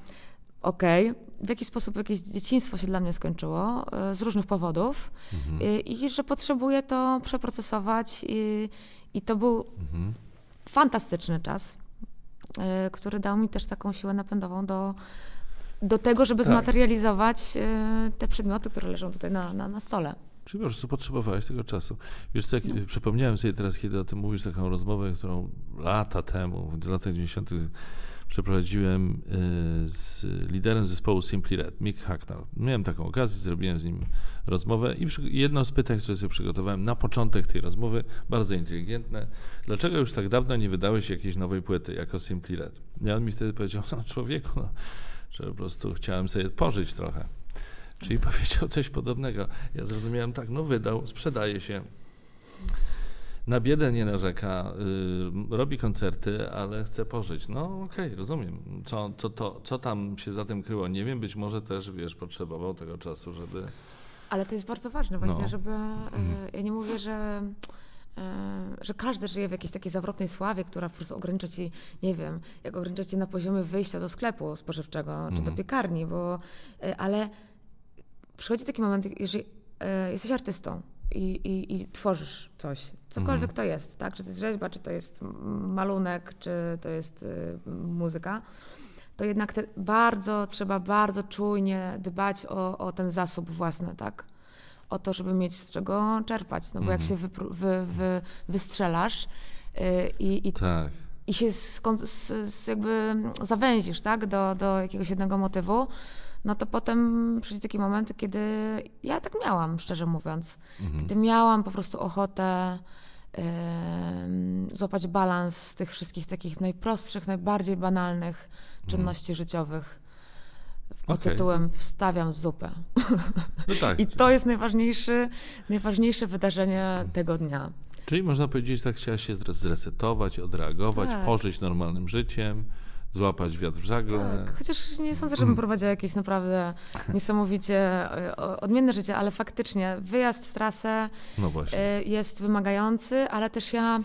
okej, w jaki sposób jakieś dzieciństwo się dla mnie skończyło y, z różnych powodów y, i że potrzebuję to przeprocesować i, i to był Mhm. fantastyczny czas, który dał mi też taką siłę napędową do, do tego, żeby Tak. zmaterializować y, te przedmioty, które leżą tutaj na, na, na stole. Czyli po prostu potrzebowałeś tego czasu. Wiesz co, jak, przypomniałem sobie teraz, kiedy o tym mówisz, taką rozmowę, którą lata temu, w latach 90. przeprowadziłem y, z liderem zespołu Simply Red, Mick Hacknell. Miałem taką okazję, zrobiłem z nim rozmowę i jedno z pytań, które sobie przygotowałem na początek tej rozmowy, bardzo inteligentne, dlaczego już tak dawno nie wydałeś jakiejś nowej płyty jako Simply Red? I on mi wtedy powiedział, no człowieku, no, że po prostu chciałem sobie pożyć trochę. Czyli powiedział coś podobnego. Ja zrozumiałem tak, no wydał, sprzedaje się. Na biedę nie narzeka, y, robi koncerty, ale chce pożyć. No okej, rozumiem. Co, co, to, co tam się za tym kryło, nie wiem. Być może też, wiesz, potrzebował tego czasu, żeby... Ale to jest bardzo ważne właśnie, No. żeby... y, Ja nie mówię, że... y, Że każdy żyje w jakiejś takiej zawrotnej sławie, która po prostu ogranicza ci, nie wiem, jak ogranicza ci na poziomie wyjścia do sklepu spożywczego czy do piekarni, bo, y, ale przychodzi taki moment, jeżeli y, jesteś artystą i, i, i tworzysz coś, cokolwiek to jest, tak? Czy to jest rzeźba, czy to jest malunek, czy to jest y, muzyka, to jednak te, bardzo trzeba bardzo czujnie dbać o, o ten zasób własny, tak? O to, żeby mieć z czego czerpać. No bo jak się wypró- wy, wy, wystrzelasz y, i, i Tak. i się skąd, jakby zawęzisz tak, do, do jakiegoś jednego motywu, no to potem przyjdzie taki moment, kiedy ja tak miałam, szczerze mówiąc. Kiedy miałam po prostu ochotę złapać balans z tych wszystkich takich najprostszych, najbardziej banalnych czynności życiowych pod Okej. tytułem wstawiam zupę. No tak. I to jest najważniejszy, najważniejsze wydarzenie tego dnia. Czyli można powiedzieć, tak chciałaś się zre- zresetować, odreagować, Tak. pożyć normalnym życiem, złapać wiatr w żagle. Tak, chociaż nie sądzę, żebym prowadziła jakieś naprawdę niesamowicie e, odmienne życie, ale faktycznie wyjazd w trasę No e, jest wymagający, ale też ja,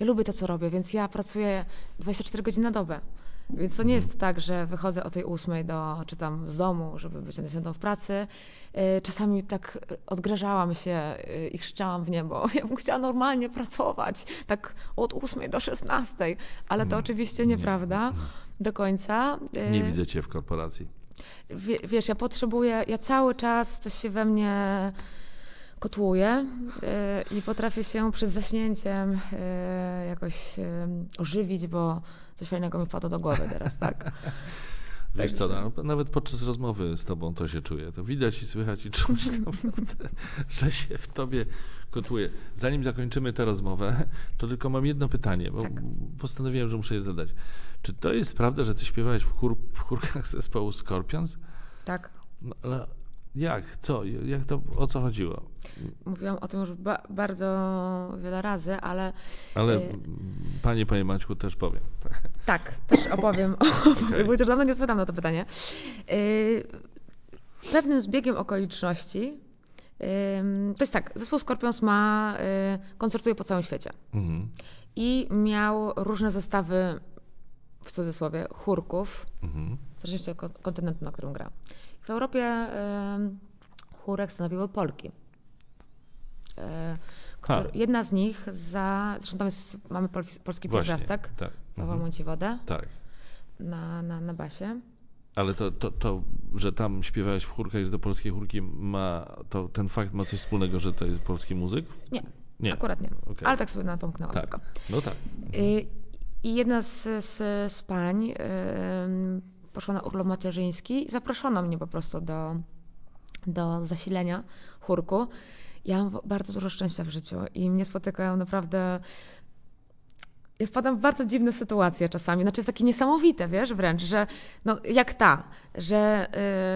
ja lubię to, co robię, więc ja pracuję 24 godziny na dobę. Więc to nie jest tak, że wychodzę o tej ósmej do, czy tam z domu, żeby być na dziesiątą w pracy. E, Czasami tak odgrażałam się e, i krzyczałam w niebo. Ja bym chciała normalnie pracować, tak od ósmej do szesnastej. Ale to oczywiście nieprawda do końca. E, Nie widzę cię w korporacji. Wie, wiesz, ja potrzebuję, ja cały czas coś się we mnie kotłuje yy, i potrafię się przed zaśnięciem yy, jakoś yy, ożywić, bo coś fajnego mi wpadło do głowy teraz, tak? Wiesz co, no, nawet podczas rozmowy z tobą to się czuje. To widać i słychać i czuć, naprawdę, że się w tobie kotłuje. Zanim zakończymy tę rozmowę, to tylko mam jedno pytanie, bo Tak. postanowiłem, że muszę je zadać. Czy to jest prawda, że ty śpiewałeś w, chór, w chórkach zespołu Scorpions? Tak. No, ale jak? Co? Jak to? O co chodziło? Mówiłam o tym już ba- bardzo wiele razy, ale Ale Y- panie, panie Maćku, też powiem. tak, też opowiem, Okej. bo chociaż dawno nie odpowiadam na to pytanie. Yy, Pewnym zbiegiem okoliczności to jest tak, zespół Scorpions ma, yy, koncertuje po całym świecie. Mhm. i miał różne zestawy, w cudzysłowie, chórków, Mhm. w zależności od kon- kontynentu, na którym gra. W Europie chórek stanowiły Polki. E, który, jedna z nich za. Zresztą tam jest, mamy pol, polski pierwiastek, Tak. Nowa Mhm. Mąci Wodę Tak. na, na, na basie. Ale to, to, to, że tam śpiewałeś w chórkach, że do polskiej chórki ma, to ten fakt ma coś wspólnego, że to jest polski muzyk? Nie, Nie. akurat nie. Okej. Ale tak sobie napomknęłam Tak. tylko. No tak. Y, I jedna z, z, z pań ym, poszła na urlop macierzyński i zaproszono mnie po prostu do, do zasilenia chórku. Ja mam bardzo dużo szczęścia w życiu i mnie spotykają naprawdę. Ja wpadam w bardzo dziwne sytuacje czasami. Znaczy, jest takie niesamowite, wiesz, wręcz, że no, jak ta, że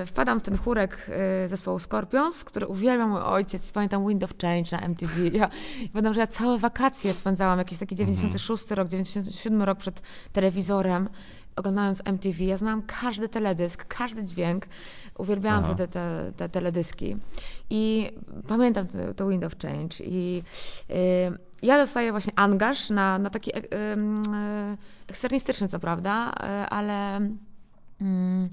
y, wpadam w ten chórek y, zespołu Scorpions, który uwielbiam mój ojciec. Pamiętam Wind of Change na MTV. Ja pamiętam, że ja całe wakacje spędzałam, jakiś taki 96 rok, 97 rok przed telewizorem, oglądając MTV. Ja znałam każdy teledysk, każdy dźwięk. Uwielbiałam Aha. te, te, te teledyski. I pamiętam to, to Wind of Change. I y, ja dostaję właśnie angaż na, na taki e, eksternistyczny, co prawda, e, ale mm,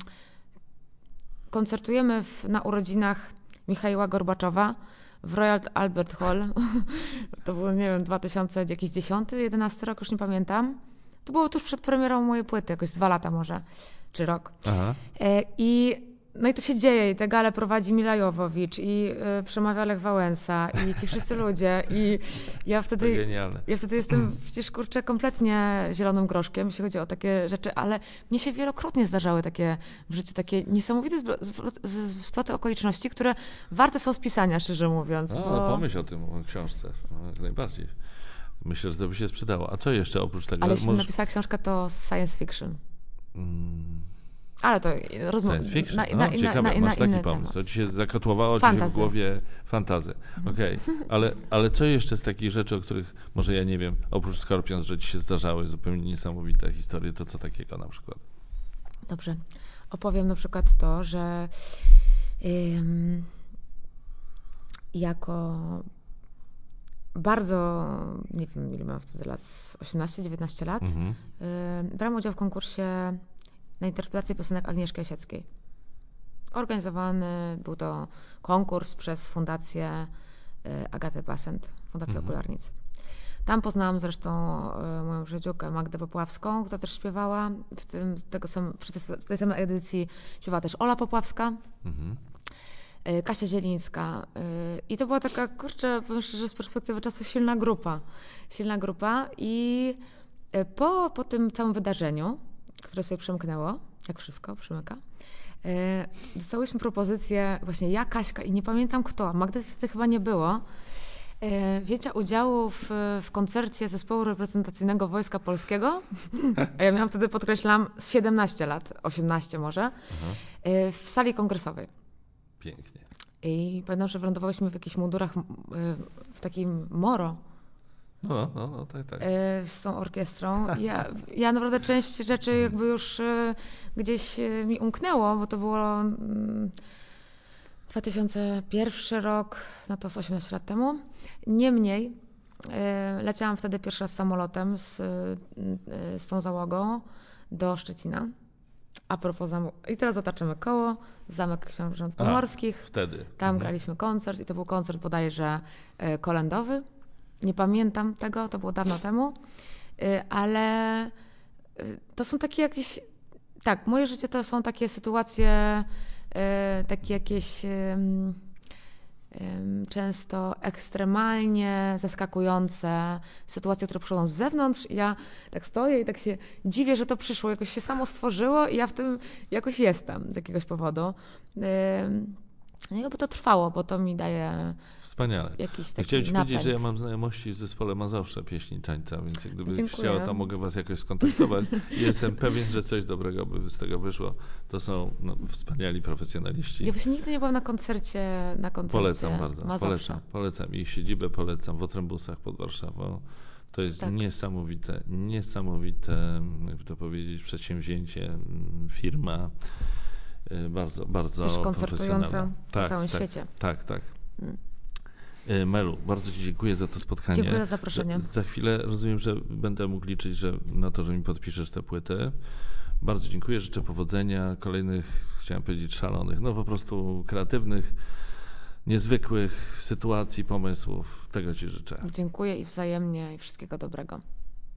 koncertujemy w, na urodzinach Michaiła Gorbaczowa w Royal Albert Hall. To było, nie wiem, 2010, 11 rok, już nie pamiętam. To było tuż przed premierą mojej płyty, jakoś dwa lata może, czy rok. Aha. E, I no i to się dzieje, i tę galę prowadzi Mila Jowowicz, i y, przemawia Lech Wałęsa, i ci wszyscy ludzie, i ja wtedy... Ja wtedy jestem przecież kurczę kompletnie zielonym groszkiem, jeśli chodzi o takie rzeczy, ale mnie się wielokrotnie zdarzały takie w życiu takie niesamowite sploty okoliczności, które warte są spisania, szczerze mówiąc. No, bo... pomyśl o tym, o książce. No, jak najbardziej. Myślę, że to by się sprzedało. A co jeszcze oprócz tego? Ale jeśli Możesz- napisała książkę, to science fiction. Mm, Ale to rozumiem. Science fiction. Na, No, na, ciekawe, na, na masz taki pomysł. temat. To ci się zakotłowało ci się w Fantazy. głowie fantazję. Okej. Ale, ale co jeszcze z takich rzeczy, o których może ja nie wiem, oprócz Scorpions, że ci się zdarzały zupełnie niesamowite historie, to co takiego na przykład? Dobrze. Opowiem na przykład to, że ym, jako bardzo, nie wiem ile miałam wtedy lat, z 18-19 lat, Mhm. ym, brałam udział w konkursie na interpretację piosenek Agnieszki Osieckiej. Organizowany był to konkurs przez Fundację y, Agaty Basent, Fundację Mhm. Okularnic. Tam poznałam zresztą y, moją przyjaciółkę Magdę Popławską, która też śpiewała. W tym, tego sam, przy tej, tej samej edycji śpiewała też Ola Popławska, Mhm. Y, Kasia Zielińska. y, I to była taka, kurczę, powiem szczerze, z perspektywy czasu silna grupa. Silna grupa i y, po, po tym całym wydarzeniu, które sobie przemknęło, jak wszystko przemyka, y, dostałyśmy propozycję, właśnie ja, Kaśka i nie pamiętam kto, Magdy wtedy chyba nie było, wzięcia udziału w, w koncercie zespołu reprezentacyjnego Wojska Polskiego. A ja miałam wtedy, podkreślam, z 17 lat, 18 może, w sali kongresowej. Pięknie. I pamiętam, że wylądowałyśmy w jakichś mundurach, y, w takim moro. No, no, no, tak, tak. e, z tą orkiestrą. Ja, ja naprawdę część rzeczy jakby już e, gdzieś e, mi umknęło, bo to było mm, 2001 rok, no to z 18 lat temu. Niemniej e, leciałam wtedy pierwszy raz samolotem z, e, z tą załogą do Szczecina. A propos zamku. I teraz zataczymy koło, Zamek Książąt A. Pomorskich. Wtedy. Tam Mhm. graliśmy koncert i to był koncert bodajże e, kolędowy. Nie pamiętam tego, to było dawno temu, E, ale e, to są takie jakieś. Tak, moje życie to są takie sytuacje, takie jakieś często ekstremalnie zaskakujące sytuacje, które przychodzą z zewnątrz. I ja tak stoję i tak się dziwię, że to przyszło, jakoś się samo stworzyło i ja w tym jakoś jestem z jakiegoś powodu. No oby to trwało, bo to mi daje Wspaniale. jakiś Ja taki Chciałem ci napęd. powiedzieć, że ja mam znajomości w zespole Mazowsze pieśni tańca, więc jak gdybyś Dziękuję. chciała, to mogę was jakoś skontaktować. Jestem pewien, że coś dobrego by z tego wyszło. To są no, wspaniali profesjonaliści. Ja właśnie nigdy nie byłam na koncercie, na koncercie Polecam bardzo, Mazowsza. polecam, polecam. Ich siedzibę polecam w Otrębusach pod Warszawą. To jest Tak. niesamowite, niesamowite, jakby to powiedzieć, przedsięwzięcie, mm, firma. Y, Bardzo, bardzo Też koncertująca profesjonalna. po całym świecie. Tak, tak. Mm. Y, Melu, bardzo Ci dziękuję za to spotkanie. Dziękuję za zaproszenie. Za, za chwilę rozumiem, że będę mógł liczyć że, na to, że mi podpiszesz tę płytę. Bardzo dziękuję, życzę powodzenia, kolejnych, chciałem powiedzieć, szalonych, no po prostu kreatywnych, niezwykłych sytuacji, pomysłów. Tego Ci życzę. Dziękuję i wzajemnie i wszystkiego dobrego.